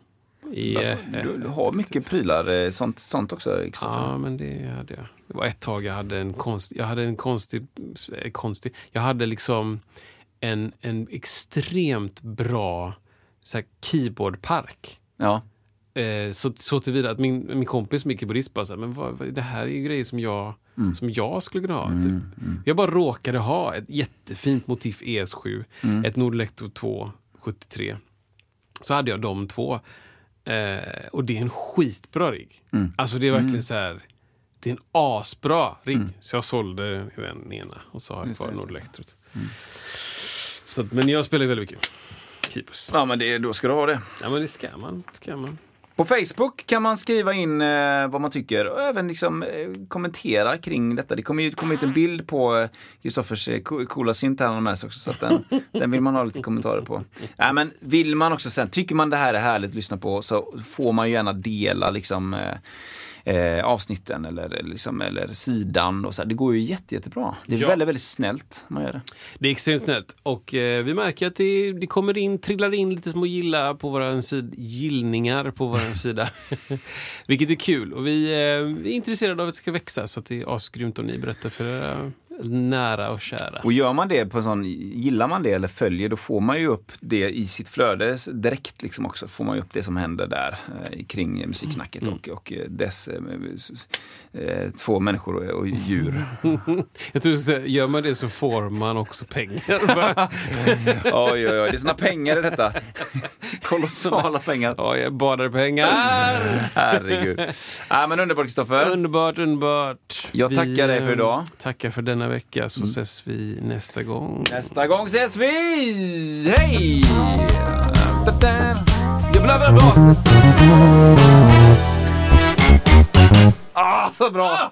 I, eh, Du, du har mycket prylar, eh, sånt, sånt också. Ja, men det hade jag. Det var ett tag jag hade en konst, jag hade en konstig, eh, konstig, jag hade liksom en, en extremt bra så här, keyboardpark. Ja. Eh, så, så tillvida att min, min kompis Micke Boris bara sa, men vad, det här är ju grejer som jag, som jag skulle kunna ha. typ. Jag bara råkade ha ett jättefint Motif ES7, ett Nordlector 2 73. Så hade jag de två. Eh, och det är en skitbra rigg. Alltså det är verkligen så här, det är en asbra rigg. Så jag sålde den ena och så har jag kvar. Nordlectrot. Så, men jag spelar väldigt mycket. Keyboards. ja, men det, då ska du ha det. Ja men det ska man. Ska man. På Facebook kan man skriva in eh, vad man tycker och även liksom, eh, kommentera kring detta. Det kommer ju komma ut en bild på eh, Kristoffers eh, co- coola synt här han har med sig också, så den, den vill man ha lite kommentarer på. Ja, men vill man också sen, tycker man det här är härligt att lyssna på så får man ju gärna dela liksom eh, eh, avsnitten eller, liksom, eller sidan och så. Det går ju jätte, jättebra. Det är Ja. väldigt, väldigt snällt man gör det. Det är extremt snällt. Och eh, vi märker att det, det kommer in, trillar in lite små gilla på våran sid, gillningar på våran sida. Vilket är kul. Och vi, eh, vi är intresserade av att det ska växa så att det är asgrymt om ni berättar för era nära och kära. Och gör man det på en sån, gillar man det eller följer, då får man ju upp det i sitt flöde direkt liksom också. Får man ju upp det som händer där eh, kring musiksnacket Mm. och, och eh, dess eh, eh, två människor och, och djur. Jag tror att gör man det så får man också pengar. oj, oj, oj, det är såna pengar i detta. Kolossala pengar. ja, jag badar i pengar. Herregud. Ja, men underbart Kristoffer. Underbart, underbart. Jag tackar dig för idag. Tackar för denna denna vecka så ses vi nästa gång. Nästa gång ses vi! Hej! Jag blöver blås! Ah, så bra!